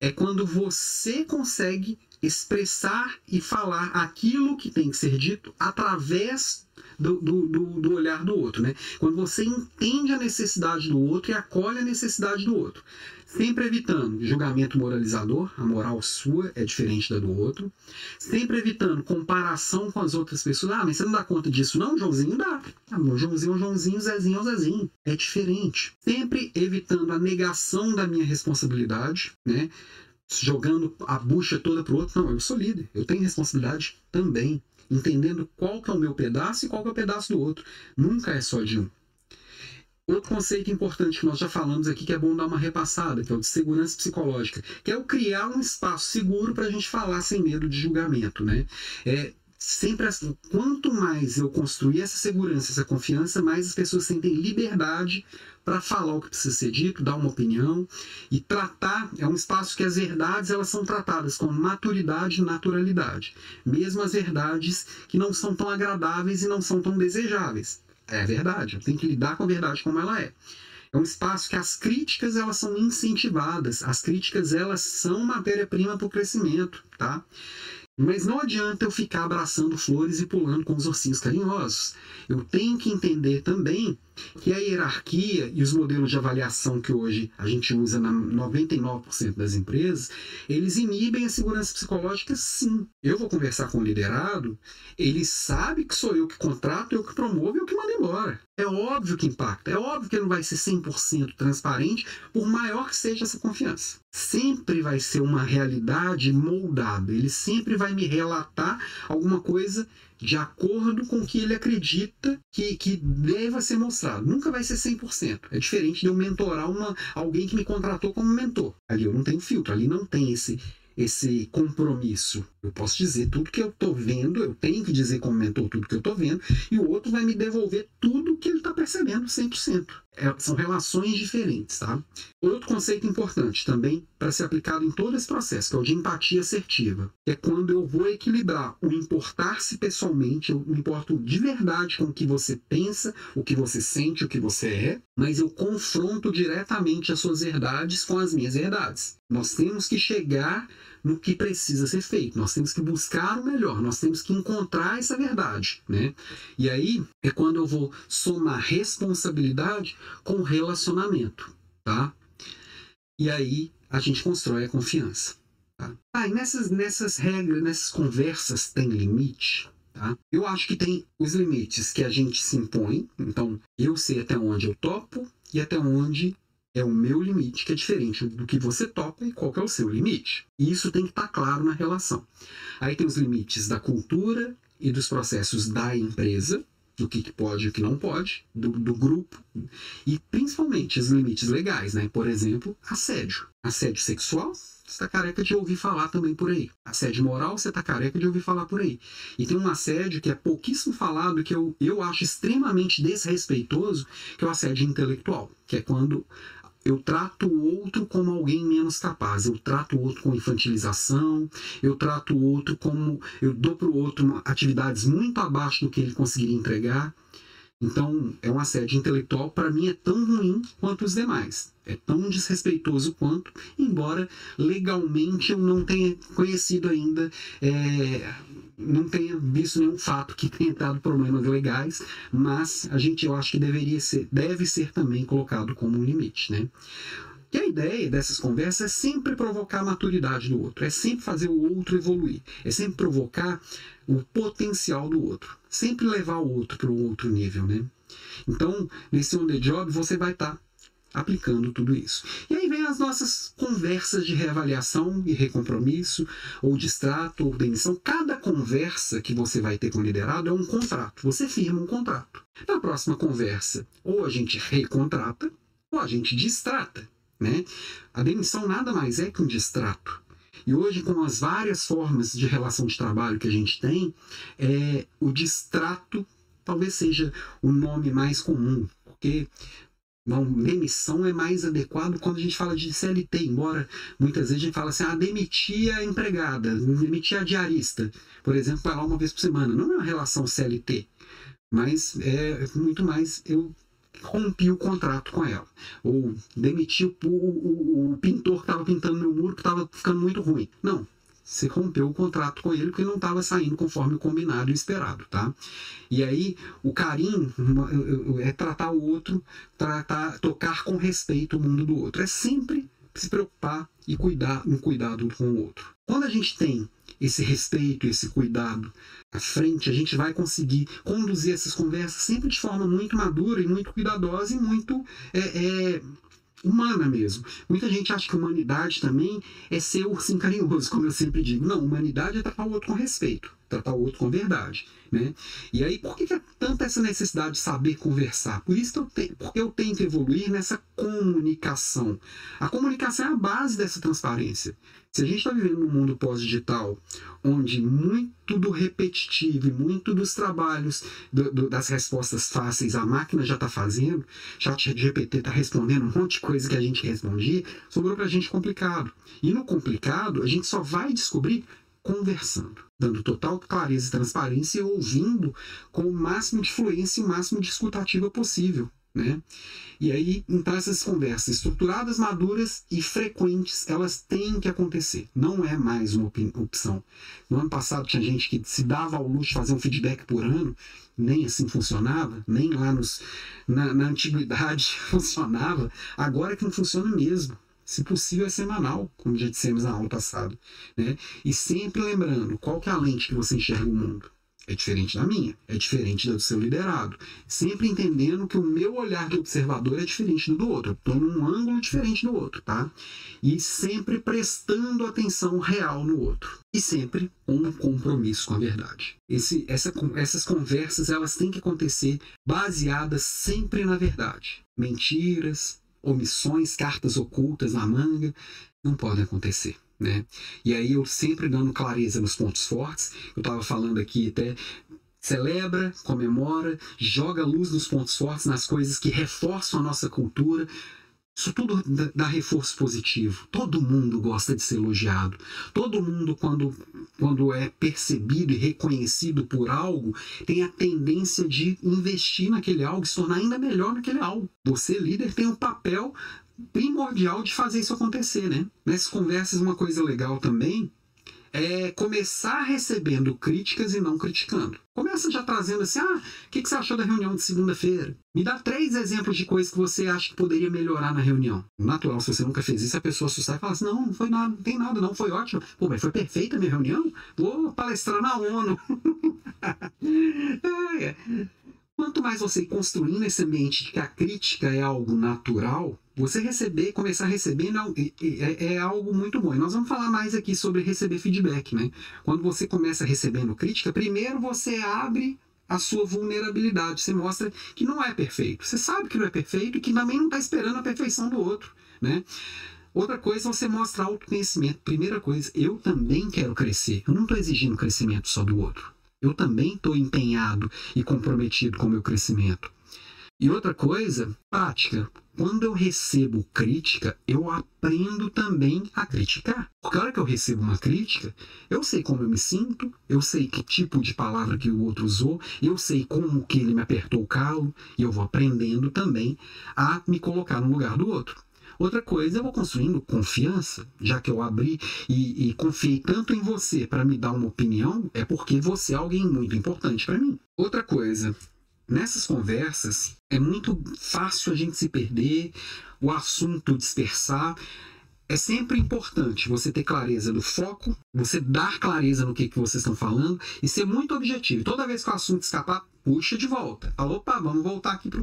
é quando você consegue expressar e falar aquilo que tem que ser dito através do, do, do, olhar do outro, né? Quando você entende a necessidade do outro e acolhe a necessidade do outro. Sempre evitando julgamento moralizador, a moral sua é diferente da do outro. Sempre evitando comparação com as outras pessoas. Ah, mas você não dá conta disso, não, Joãozinho? Dá. Ah, meu Joãozinho é Joãozinho, Zezinho é o Zezinho. É diferente. Sempre evitando a negação da minha responsabilidade, né? Jogando a bucha toda pro outro. Não, eu sou líder, eu tenho responsabilidade também entendendo qual que é o meu pedaço e qual que é o pedaço do outro. Nunca é só de um. Outro conceito importante que nós já falamos aqui, que é bom dar uma repassada, que é o de segurança psicológica, que é o criar um espaço seguro para a gente falar sem medo de julgamento. Né? É, sempre assim, quanto mais eu construir essa segurança, essa confiança, mais as pessoas sentem liberdade para falar o que precisa ser dito, dar uma opinião e tratar. É um espaço que as verdades elas são tratadas com maturidade e naturalidade, mesmo as verdades que não são tão agradáveis e não são tão desejáveis. É verdade, tenho que lidar com a verdade como ela é. É um espaço que as críticas elas são incentivadas, as críticas elas são matéria-prima para o crescimento, tá? Mas não adianta eu ficar abraçando flores e pulando com os ursinhos carinhosos. Eu tenho que entender também que a hierarquia e os modelos de avaliação que hoje a gente usa na 99% das empresas, eles inibem a segurança psicológica sim. Eu vou conversar com o liderado, ele sabe que sou eu que contrato, eu que promovo e eu que mando embora. É óbvio que impacta, é óbvio que não vai ser 100% transparente, por maior que seja essa confiança. Sempre vai ser uma realidade moldada, ele sempre vai me relatar alguma coisa de acordo com o que ele acredita que, que deva ser mostrado. Nunca vai ser 100%. É diferente de eu mentorar uma, alguém que me contratou como mentor. Ali eu não tenho filtro, ali não tem esse, esse compromisso. Eu posso dizer tudo que eu estou vendo, eu tenho que dizer como mentor tudo que eu estou vendo, e o outro vai me devolver tudo que ele está percebendo 100%. É, são relações diferentes, tá? Outro conceito importante também para ser aplicado em todo esse processo, que é o de empatia assertiva, é quando eu vou equilibrar o importar-se pessoalmente, eu me importo de verdade com o que você pensa, o que você sente, o que você é, mas eu confronto diretamente as suas verdades com as minhas verdades. Nós temos que chegar no que precisa ser feito. Nós temos que buscar o melhor, nós temos que encontrar essa verdade, né? E aí é quando eu vou somar responsabilidade com relacionamento, tá? E aí a gente constrói a confiança. Tá? Ah, e nessas, nessas regras, nessas conversas tem limite? Tá? Eu acho que tem os limites que a gente se impõe, então eu sei até onde eu topo e até onde é o meu limite, que é diferente do que você topa e qual é o seu limite. E isso tem que estar tá claro na relação. Aí tem os limites da cultura e dos processos da empresa, do que, que pode e o que não pode, do, do grupo, e principalmente os limites legais, né? Por exemplo, assédio. Assédio sexual, você está careca de ouvir falar também por aí. Assédio moral, você está careca de ouvir falar por aí. E tem um assédio que é pouquíssimo falado, que eu, eu acho extremamente desrespeitoso, que é o assédio intelectual, que é quando eu trato o outro como alguém menos capaz, eu trato o outro com infantilização, eu trato o outro como. Eu dou para o outro atividades muito abaixo do que ele conseguiria entregar. Então, é um assédio intelectual, para mim, é tão ruim quanto os demais. É tão desrespeitoso quanto, embora legalmente eu não tenha conhecido ainda é, não tenha visto nenhum fato que tenha dado problemas legais, mas a gente eu acho que deveria ser, deve ser também colocado como um limite, né? E a ideia dessas conversas é sempre provocar a maturidade do outro, é sempre fazer o outro evoluir, é sempre provocar o potencial do outro, sempre levar o outro para um outro nível, né? Então, nesse on the job, você vai estar tá aplicando tudo isso. E aí vem as nossas conversas de reavaliação e recompromisso, ou distrato, ou demissão. Cada conversa que você vai ter com o liderado é um contrato. Você firma um contrato. Na próxima conversa, ou a gente recontrata, ou a gente distrata. Né? A demissão nada mais é que um distrato. E hoje, com as várias formas de relação de trabalho que a gente tem, é, o distrato talvez seja o nome mais comum, porque uma demissão é mais adequado quando a gente fala de CLT, embora muitas vezes a gente fala assim, ah, demitir a empregada, demitir a diarista, por exemplo, vai lá uma vez por semana. Não é uma relação CLT, mas é muito mais eu rompi o contrato com ela. Ou demiti o, o, o pintor que estava pintando meu muro que estava ficando muito ruim. Não, você rompeu o contrato com ele porque não estava saindo conforme o combinado e esperado, tá? E aí o carinho é tratar o outro, tratar, tocar com respeito o mundo do outro. É sempre se preocupar e cuidar um cuidado com o outro. Quando a gente tem esse respeito, esse cuidado à frente, a gente vai conseguir conduzir essas conversas sempre de forma muito madura e muito cuidadosa e muito é, é, humana mesmo. Muita gente acha que humanidade também é ser ursinho carinhoso, como eu sempre digo. Não, humanidade é tratar o outro com respeito. Tratar o outro com verdade. Né? E aí, por que, que é tanta essa necessidade de saber conversar? Por isso que eu tenho, porque eu tenho que evoluir nessa comunicação. A comunicação é a base dessa transparência. Se a gente está vivendo num mundo pós-digital, onde muito do repetitivo e muito dos trabalhos do, do, das respostas fáceis a máquina já está fazendo, chat GPT está respondendo um monte de coisa que a gente respondia, sobrou para a gente complicado. E no complicado, a gente só vai descobrir conversando, dando total clareza e transparência e ouvindo com o máximo de fluência e o máximo de escutativa possível. Né? E aí, então, essas conversas estruturadas, maduras e frequentes, elas têm que acontecer. Não é mais uma opção. No ano passado tinha gente que se dava ao luxo de fazer um feedback por ano, nem assim funcionava, nem lá nos, na, na antiguidade funcionava. Agora é que não funciona mesmo. Se possível, é semanal, como já dissemos na aula passada. Né? E sempre lembrando, qual que é a lente que você enxerga o mundo? é diferente da minha, é diferente da do seu liderado. Sempre entendendo que o meu olhar de observador é diferente do do outro. Estou num ângulo diferente do outro, tá? E sempre prestando atenção real no outro. E sempre um compromisso com a verdade. Esse, essa, essas conversas elas têm que acontecer baseadas sempre na verdade. Mentiras, omissões, cartas ocultas na manga, não podem acontecer. Né? E aí eu sempre dando clareza nos pontos fortes, eu estava falando aqui até celebra, comemora, joga luz nos pontos fortes, nas coisas que reforçam a nossa cultura. Isso tudo dá reforço positivo. Todo mundo gosta de ser elogiado. Todo mundo, quando, quando é percebido e reconhecido por algo, tem a tendência de investir naquele algo se tornar ainda melhor naquele algo. Você, líder, tem um papel primordial de fazer isso acontecer, né? Nessas conversas, uma coisa legal também é começar recebendo críticas e não criticando. Começa já trazendo assim, ah, o que, que você achou da reunião de segunda-feira? Me dá três exemplos de coisas que você acha que poderia melhorar na reunião. Natural, se você nunca fez isso, a pessoa assustar e falar assim, não, não foi nada, não tem nada, não, foi ótimo. Pô, mas foi perfeita a minha reunião? Vou palestrar na ONU. é. Quanto mais você ir construindo esse ambiente de que a crítica é algo natural, você receber, começar a receber é, é, algo muito bom. E nós vamos falar mais aqui sobre receber feedback, né? Quando você começa recebendo crítica, primeiro você abre a sua vulnerabilidade. Você mostra que não é perfeito. Você sabe que não é perfeito e que também não está esperando a perfeição do outro, né? Outra coisa, você mostra autoconhecimento. Primeira coisa, eu também quero crescer. Eu não estou exigindo crescimento só do outro. Eu também estou empenhado e comprometido com o meu crescimento. E outra coisa, prática. Quando eu recebo crítica, eu aprendo também a criticar. Porque a hora que eu recebo uma crítica, eu sei como eu me sinto, eu sei que tipo de palavra que o outro usou, eu sei como que ele me apertou o calo, e eu vou aprendendo também a me colocar no lugar do outro. Outra coisa, eu vou construindo confiança, já que eu abri e, e confiei tanto em você para me dar uma opinião, é porque você é alguém muito importante para mim. Outra coisa, nessas conversas é muito fácil a gente se perder, o assunto dispersar. É sempre importante você ter clareza do foco, você dar clareza no que, que vocês estão falando e ser muito objetivo. Toda vez que o assunto escapar, puxa de volta. Fala, opa, vamos voltar aqui para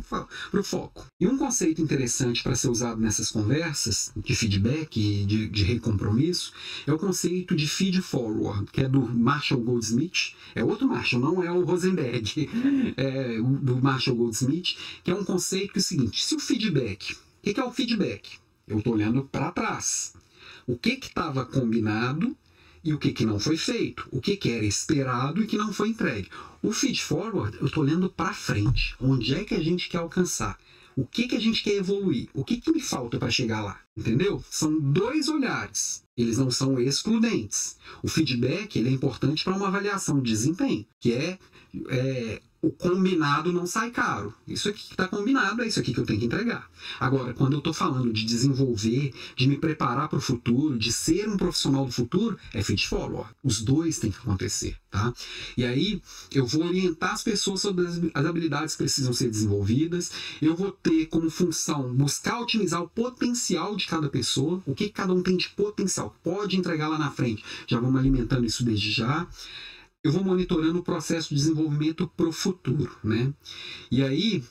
o foco. E um conceito interessante para ser usado nessas conversas de feedback e de, de recompromisso é o conceito de feed forward, que é do Marshall Goldsmith. É outro Marshall, não é o Rosenberg, é do Marshall Goldsmith, que é um conceito que é o seguinte: se o feedback, o que é o feedback? Eu estou olhando para trás. O que estava combinado e o que, que não foi feito, o que, que era esperado e que não foi entregue. O feed forward, eu estou olhando para frente. Onde é que a gente quer alcançar? O que, que a gente quer evoluir? O que, que me falta para chegar lá? Entendeu? São dois olhares. Eles não são excludentes. O feedback ele é importante para uma avaliação de desempenho, que é, é o combinado não sai caro. Isso aqui que está combinado é isso aqui que eu tenho que entregar. Agora, quando eu estou falando de desenvolver, de me preparar para o futuro, de ser um profissional do futuro, é fit follow. Os dois têm que acontecer, tá? E aí eu vou orientar as pessoas sobre as habilidades que precisam ser desenvolvidas. Eu vou ter como função buscar otimizar o potencial de cada pessoa, o que cada um tem de potencial, pode entregar lá na frente. Já vamos alimentando isso desde já eu vou monitorando o processo de desenvolvimento para o futuro, né? E aí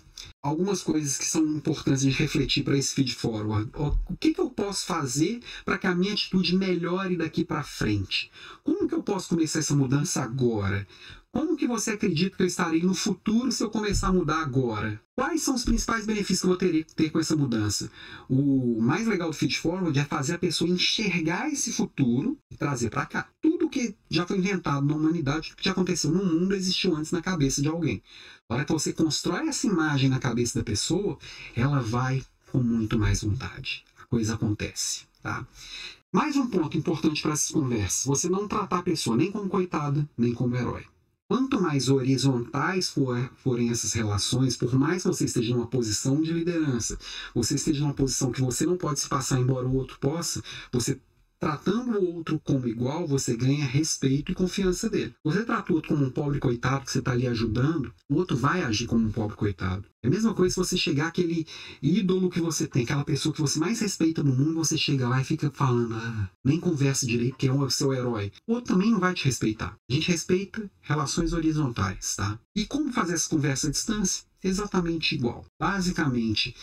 algumas coisas que são importantes de refletir para esse feed forward. O que, que eu posso fazer para que a minha atitude melhore daqui para frente? Como que eu posso começar essa mudança agora? Como que você acredita que eu estarei no futuro se eu começar a mudar agora? Quais são os principais benefícios que eu vou ter, ter com essa mudança? O mais legal do Feed Forward é fazer a pessoa enxergar esse futuro e trazer para cá. Tudo que já foi inventado na humanidade, tudo que já aconteceu no mundo, existiu antes na cabeça de alguém. A hora que você constrói essa imagem na cabeça da pessoa, ela vai com muito mais vontade. A coisa acontece, tá? Mais um ponto importante para essas conversas: você não tratar a pessoa nem como coitada, nem como herói. Quanto mais horizontais for, forem essas relações, por mais que você esteja numa posição de liderança, você esteja numa posição que você não pode se passar embora o outro possa, você Tratando o outro como igual, você ganha respeito e confiança dele. Você trata o outro como um pobre coitado que você está ali ajudando, o outro vai agir como um pobre coitado. É a mesma coisa se você chegar aquele ídolo que você tem, aquela pessoa que você mais respeita no mundo, você chega lá e fica falando, ah, nem conversa direito, que é o seu herói. O outro também não vai te respeitar. A gente respeita relações horizontais, tá? E como fazer essa conversa à distância? Exatamente igual. Basicamente,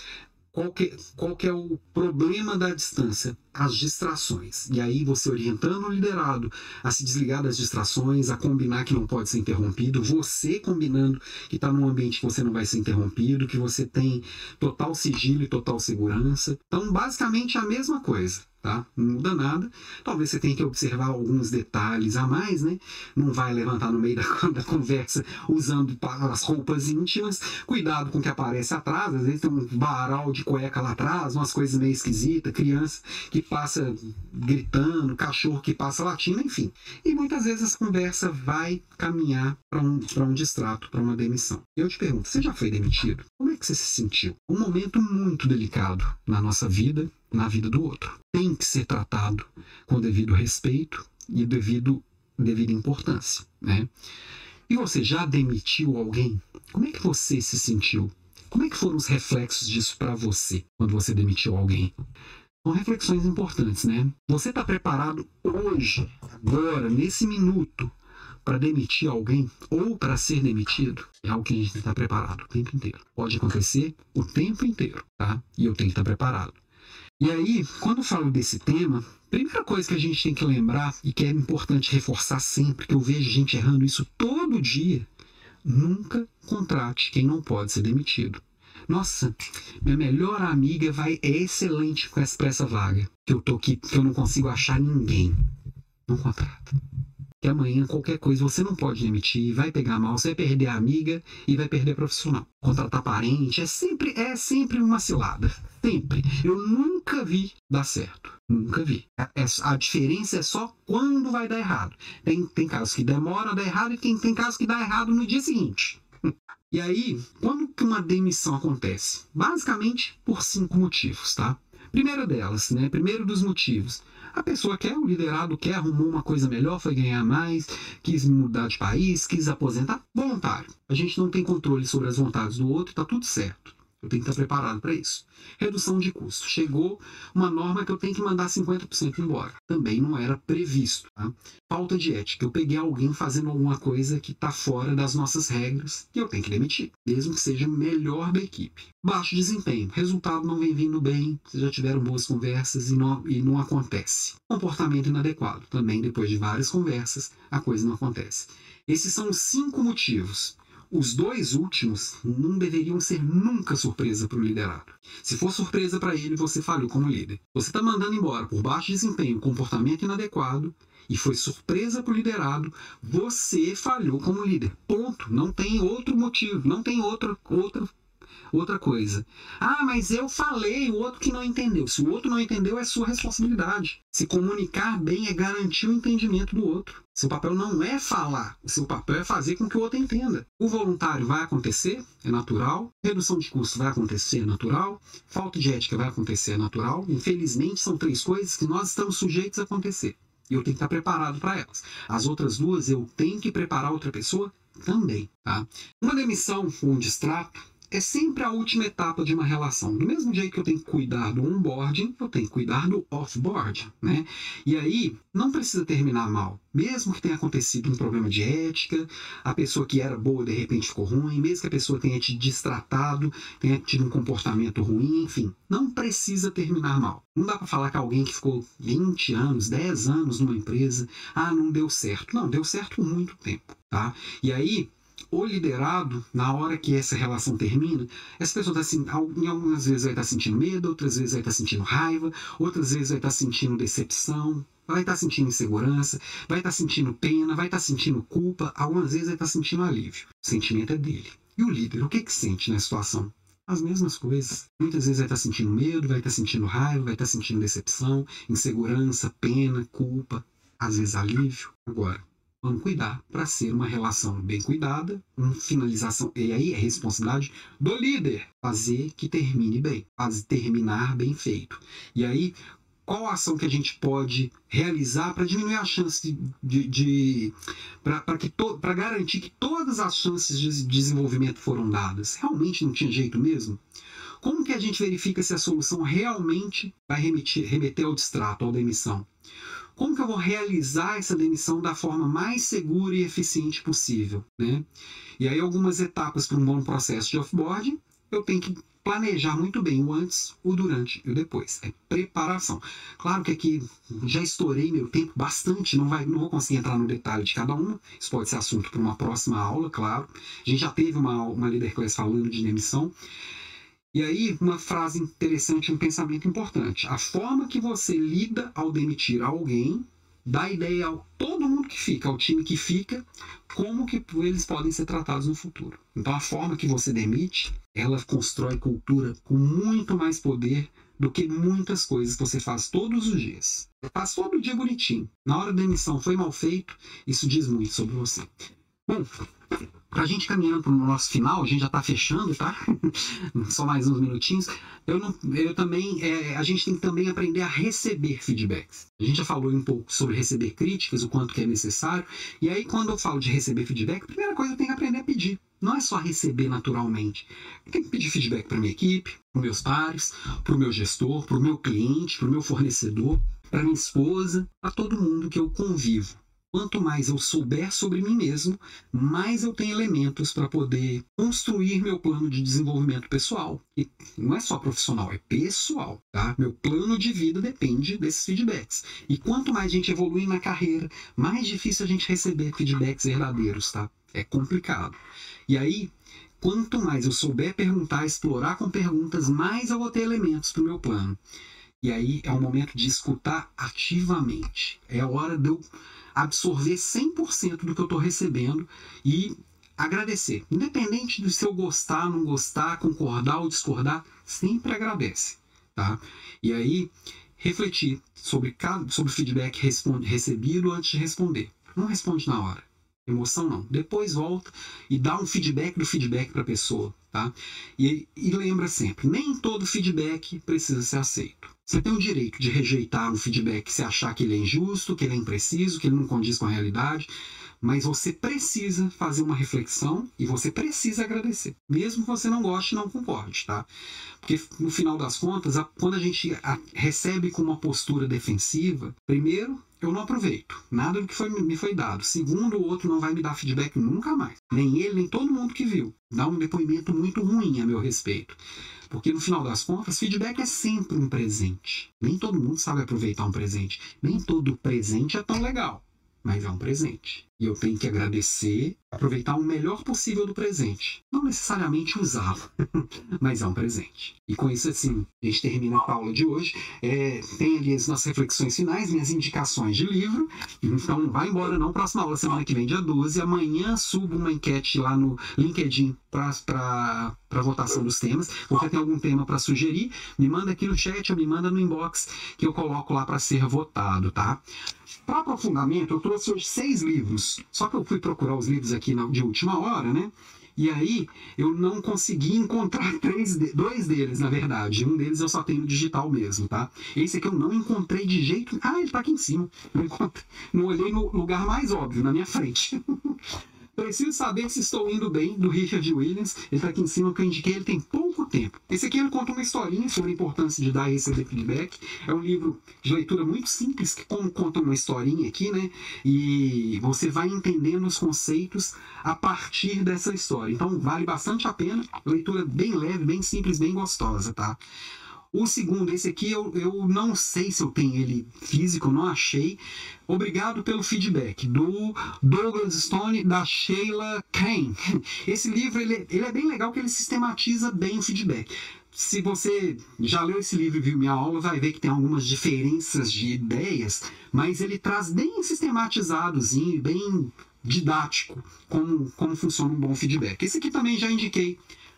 qual que, qual que é o problema da distância? As distrações. E aí você orientando o liderado a se desligar das distrações, a combinar que não pode ser interrompido, você combinando que está num ambiente que você não vai ser interrompido, que você tem total sigilo e total segurança. Então, basicamente, é a mesma coisa tá? Não muda nada. Talvez você tenha que observar alguns detalhes a mais, né? Não vai levantar no meio da, da conversa usando as roupas íntimas. Cuidado com o que aparece atrás. Às vezes tem um varal de cueca lá atrás, umas coisas meio esquisitas, criança que passa gritando, cachorro que passa latindo, enfim. E muitas vezes essa conversa vai caminhar para um, um distrato, para uma demissão. Eu te pergunto, você já foi demitido? Como é que você se sentiu? Um momento muito delicado na nossa vida na vida do outro. Tem que ser tratado com devido respeito e devido devida importância, né? E você já demitiu alguém? Como é que você se sentiu? Como é que foram os reflexos disso para você quando você demitiu alguém? São reflexões importantes, né? Você está preparado hoje, agora, nesse minuto, para demitir alguém ou para ser demitido? É algo que a gente está preparado o tempo inteiro. Pode acontecer o tempo inteiro, tá? E eu tenho que estar preparado. E aí, quando falo desse tema, primeira coisa que a gente tem que lembrar e que é importante reforçar sempre, que eu vejo gente errando isso todo dia, nunca contrate quem não pode ser demitido. Nossa, minha melhor amiga vai é excelente para essa vaga, que eu tô aqui, que eu não consigo achar ninguém. Não contrata que amanhã qualquer coisa você não pode demitir, vai pegar mal, você vai perder a amiga e vai perder profissional. Contratar parente é sempre é sempre uma cilada, sempre. Eu nunca vi dar certo, nunca vi. A, é, a diferença é só quando vai dar errado. Tem, tem casos que demora a dar errado e tem, tem casos que dá errado no dia seguinte. E aí, quando que uma demissão acontece? Basicamente por cinco motivos, tá? Primeiro delas, né? Primeiro dos motivos a pessoa quer, o liderado quer, arrumou uma coisa melhor, foi ganhar mais, quis mudar de país, quis aposentar, voluntário. A gente não tem controle sobre as vontades do outro, está tudo certo. Eu tenho que estar preparado para isso. Redução de custo. Chegou uma norma que eu tenho que mandar 50% embora. Também não era previsto. Tá? Falta de ética. Eu peguei alguém fazendo alguma coisa que está fora das nossas regras e eu tenho que demitir, mesmo que seja melhor da equipe. Baixo desempenho. Resultado não vem vindo bem, vocês já tiveram boas conversas e não, e não acontece. Comportamento inadequado. Também, depois de várias conversas, a coisa não acontece. Esses são os cinco motivos os dois últimos não deveriam ser nunca surpresa para o liderado. Se for surpresa para ele, você falhou como líder. Você está mandando embora por baixo desempenho, comportamento inadequado, e foi surpresa para o liderado, você falhou como líder. Ponto. Não tem outro motivo, não tem outra, outra Outra coisa. Ah, mas eu falei, o outro que não entendeu. Se o outro não entendeu, é sua responsabilidade. Se comunicar bem é garantir o entendimento do outro. Seu papel não é falar, seu papel é fazer com que o outro entenda. O voluntário vai acontecer, é natural. Redução de custo vai acontecer, é natural. Falta de ética vai acontecer, é natural. Infelizmente, são três coisas que nós estamos sujeitos a acontecer. E eu tenho que estar preparado para elas. As outras duas, eu tenho que preparar outra pessoa também. Tá? Uma demissão ou um distrato é sempre a última etapa de uma relação. Do mesmo jeito que eu tenho que cuidar do onboarding, eu tenho que cuidar do offboard, né? E aí, não precisa terminar mal. Mesmo que tenha acontecido um problema de ética, a pessoa que era boa de repente ficou ruim, mesmo que a pessoa tenha te distratado, tenha tido um comportamento ruim, enfim, não precisa terminar mal. Não dá para falar que alguém que ficou 20 anos, 10 anos numa empresa, ah, não deu certo. Não, deu certo por muito tempo, tá? E aí, o liderado, na hora que essa relação termina, essa pessoa está assim, algumas vezes vai estar tá sentindo medo, outras vezes vai estar tá sentindo raiva, outras vezes vai estar tá sentindo decepção, vai estar sentindo insegurança, vai estar sentindo pena, vai estar sentindo culpa, algumas vezes vai estar sentindo alívio. O sentimento é dele. E o líder, o que que sente na situação? As mesmas coisas. Muitas vezes vai estar sentindo medo, vai estar sentindo raiva, vai estar sentindo decepção, insegurança, pena, culpa, às vezes alívio. Agora, Vamos cuidar para ser uma relação bem cuidada, uma finalização. E aí é responsabilidade do líder fazer que termine bem, fazer terminar bem feito. E aí, qual ação que a gente pode realizar para diminuir a chance de. de, para garantir que todas as chances de desenvolvimento foram dadas? Realmente não tinha jeito mesmo? Como que a gente verifica se a solução realmente vai remeter, remeter ao distrato, à demissão? Como que eu vou realizar essa demissão da forma mais segura e eficiente possível? Né? E aí, algumas etapas para um bom processo de offboarding, eu tenho que planejar muito bem o antes, o durante e o depois. É preparação. Claro que aqui já estourei meu tempo bastante, não, vai, não vou conseguir entrar no detalhe de cada uma. Isso pode ser assunto para uma próxima aula, claro. A gente já teve uma, uma Leader Class falando de demissão. E aí, uma frase interessante, um pensamento importante. A forma que você lida ao demitir alguém dá ideia a todo mundo que fica, ao time que fica, como que eles podem ser tratados no futuro. Então, a forma que você demite, ela constrói cultura com muito mais poder do que muitas coisas que você faz todos os dias. Faz todo dia bonitinho. Na hora da demissão foi mal feito, isso diz muito sobre você. Bom, a gente caminhando para o nosso final, a gente já está fechando, tá? Só mais uns minutinhos. Eu, não, eu também, é, a gente tem que também aprender a receber feedbacks. A gente já falou um pouco sobre receber críticas, o quanto que é necessário. E aí, quando eu falo de receber feedback, a primeira coisa eu tenho que aprender a pedir. Não é só receber naturalmente. Eu tenho que pedir feedback para minha equipe, para meus pares, para o meu gestor, para o meu cliente, para o meu fornecedor, para minha esposa, para todo mundo que eu convivo. Quanto mais eu souber sobre mim mesmo, mais eu tenho elementos para poder construir meu plano de desenvolvimento pessoal. E não é só profissional, é pessoal. Tá? Meu plano de vida depende desses feedbacks. E quanto mais a gente evolui na carreira, mais difícil a gente receber feedbacks verdadeiros. Tá? É complicado. E aí, quanto mais eu souber perguntar, explorar com perguntas, mais eu vou ter elementos para o meu plano. E aí é o momento de escutar ativamente. É a hora de eu absorver 100% do que eu estou recebendo e agradecer. Independente de se eu gostar, não gostar, concordar ou discordar, sempre agradece. Tá? E aí, refletir sobre, sobre o feedback responde, recebido antes de responder. Não responde na hora. Emoção não. Depois volta e dá um feedback do feedback para a pessoa. Tá? E, e lembra sempre, nem todo feedback precisa ser aceito. Você tem o direito de rejeitar um feedback se achar que ele é injusto, que ele é impreciso, que ele não condiz com a realidade, mas você precisa fazer uma reflexão e você precisa agradecer, mesmo que você não goste não concorde, tá? Porque no final das contas, quando a gente recebe com uma postura defensiva, primeiro, eu não aproveito nada do que foi, me foi dado. Segundo, o outro não vai me dar feedback nunca mais. Nem ele, nem todo mundo que viu. Dá um depoimento muito ruim a meu respeito. Porque no final das contas, feedback é sempre um presente. Nem todo mundo sabe aproveitar um presente. Nem todo presente é tão legal, mas é um presente. E eu tenho que agradecer, aproveitar o melhor possível do presente. Não necessariamente usá-lo, mas é um presente. E com isso, assim, a gente termina a aula de hoje. É, tem ali as nossas reflexões finais, minhas indicações de livro. Então, não vai embora não. Próxima aula, semana que vem, dia 12. Amanhã subo uma enquete lá no LinkedIn para votação dos temas. Você tem algum tema para sugerir? Me manda aqui no chat ou me manda no inbox que eu coloco lá para ser votado, tá? Para aprofundamento, eu trouxe hoje seis livros. Só que eu fui procurar os livros aqui de última hora, né? E aí eu não consegui encontrar três, dois deles, na verdade. Um deles eu só tenho digital mesmo, tá? Esse aqui eu não encontrei de jeito. Ah, ele tá aqui em cima. Não, não olhei no lugar mais óbvio, na minha frente. Preciso saber se estou indo bem, do Richard Williams. Ele está aqui em cima, que eu indiquei, ele tem pouco tempo. Esse aqui ele conta uma historinha sobre a importância de dar e receber feedback. É um livro de leitura muito simples, que como conta uma historinha aqui, né? E você vai entendendo os conceitos a partir dessa história. Então vale bastante a pena. Leitura bem leve, bem simples, bem gostosa, tá? O segundo, esse aqui eu, eu não sei se eu tenho ele físico, não achei. Obrigado pelo feedback, do Douglas Stone, da Sheila Kane. Esse livro ele, ele é bem legal que ele sistematiza bem o feedback se você já leu esse livro e viu minha aula, vai ver que tem algumas diferenças de ideias, mas ele traz bem sistematizadozinho, bem didático, como, como funciona um bom feedback. Esse aqui também já indiquei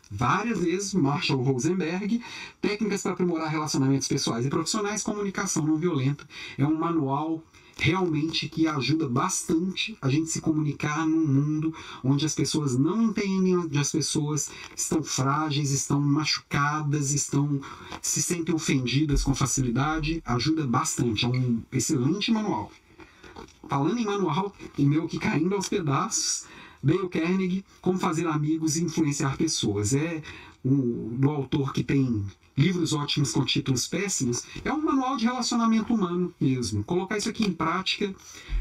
várias vezes, Marshall Rosenberg, Técnicas para aprimorar relacionamentos pessoais e profissionais, comunicação não violenta. É um manual realmente que ajuda bastante a gente se comunicar num mundo onde as pessoas não entendem, onde as pessoas estão frágeis, estão machucadas, estão se sentem ofendidas com facilidade. Ajuda bastante, é um excelente manual. Falando em manual, o meu que caindo aos pedaços, Dale Carnegie, Como Fazer Amigos e Influenciar Pessoas. É um, autor que tem livros ótimos com títulos péssimos, é um manual de relacionamento humano mesmo. Colocar isso aqui em prática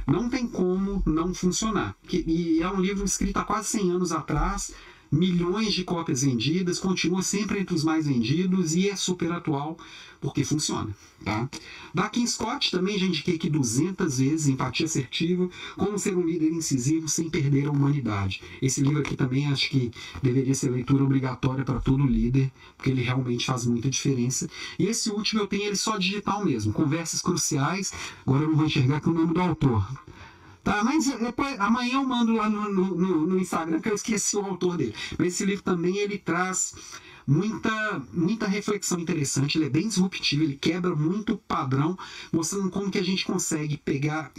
não tem como não funcionar. E é um livro escrito há quase 100 anos atrás, milhões de cópias vendidas, continua sempre entre os mais vendidos e é super atual porque funciona. Tá? Da Kim Scott também já indiquei aqui 200 vezes, Empatia Assertiva, Como Ser um Líder Incisivo Sem Perder a Humanidade. Esse livro aqui também acho que deveria ser leitura obrigatória para todo líder, porque ele realmente faz muita diferença. E esse último eu tenho ele só digital mesmo, Conversas Cruciais, agora eu não vou enxergar aqui o nome do autor. Tá, mas depois, amanhã eu mando lá no, no, no, Instagram que eu esqueci o autor dele. Mas esse livro também ele traz muita, muita reflexão interessante, ele é bem disruptivo, ele quebra muito padrão, mostrando como que a gente consegue pegar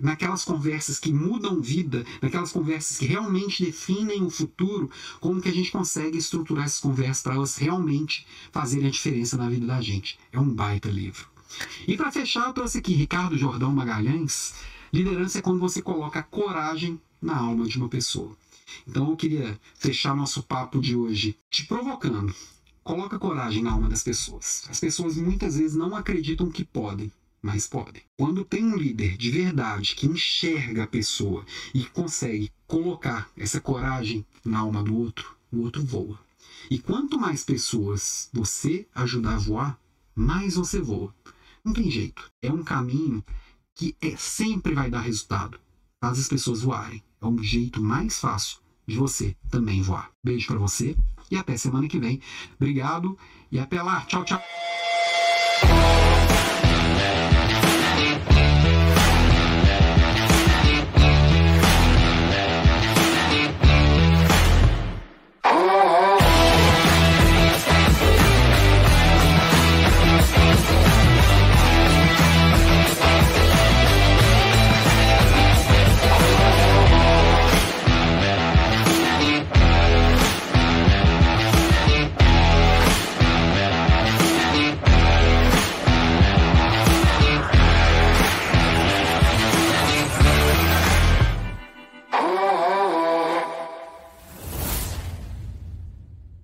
naquelas conversas que mudam vida, naquelas conversas que realmente definem o futuro, como que a gente consegue estruturar essas conversas para elas realmente fazerem a diferença na vida da gente. É um baita livro. E para fechar, eu trouxe aqui Ricardo Jordão Magalhães, Liderança é quando você coloca coragem na alma de uma pessoa. Então eu queria fechar nosso papo de hoje te provocando. Coloca coragem na alma das pessoas. As pessoas muitas vezes não acreditam que podem, mas podem. Quando tem um líder de verdade que enxerga a pessoa e consegue colocar essa coragem na alma do outro, o outro voa. E quanto mais pessoas você ajudar a voar, mais você voa. Não tem jeito. É um caminho que é, sempre vai dar resultado. Faz as pessoas voarem. É um jeito mais fácil de você também voar. Beijo para você e até semana que vem. Obrigado e até lá. Tchau, tchau.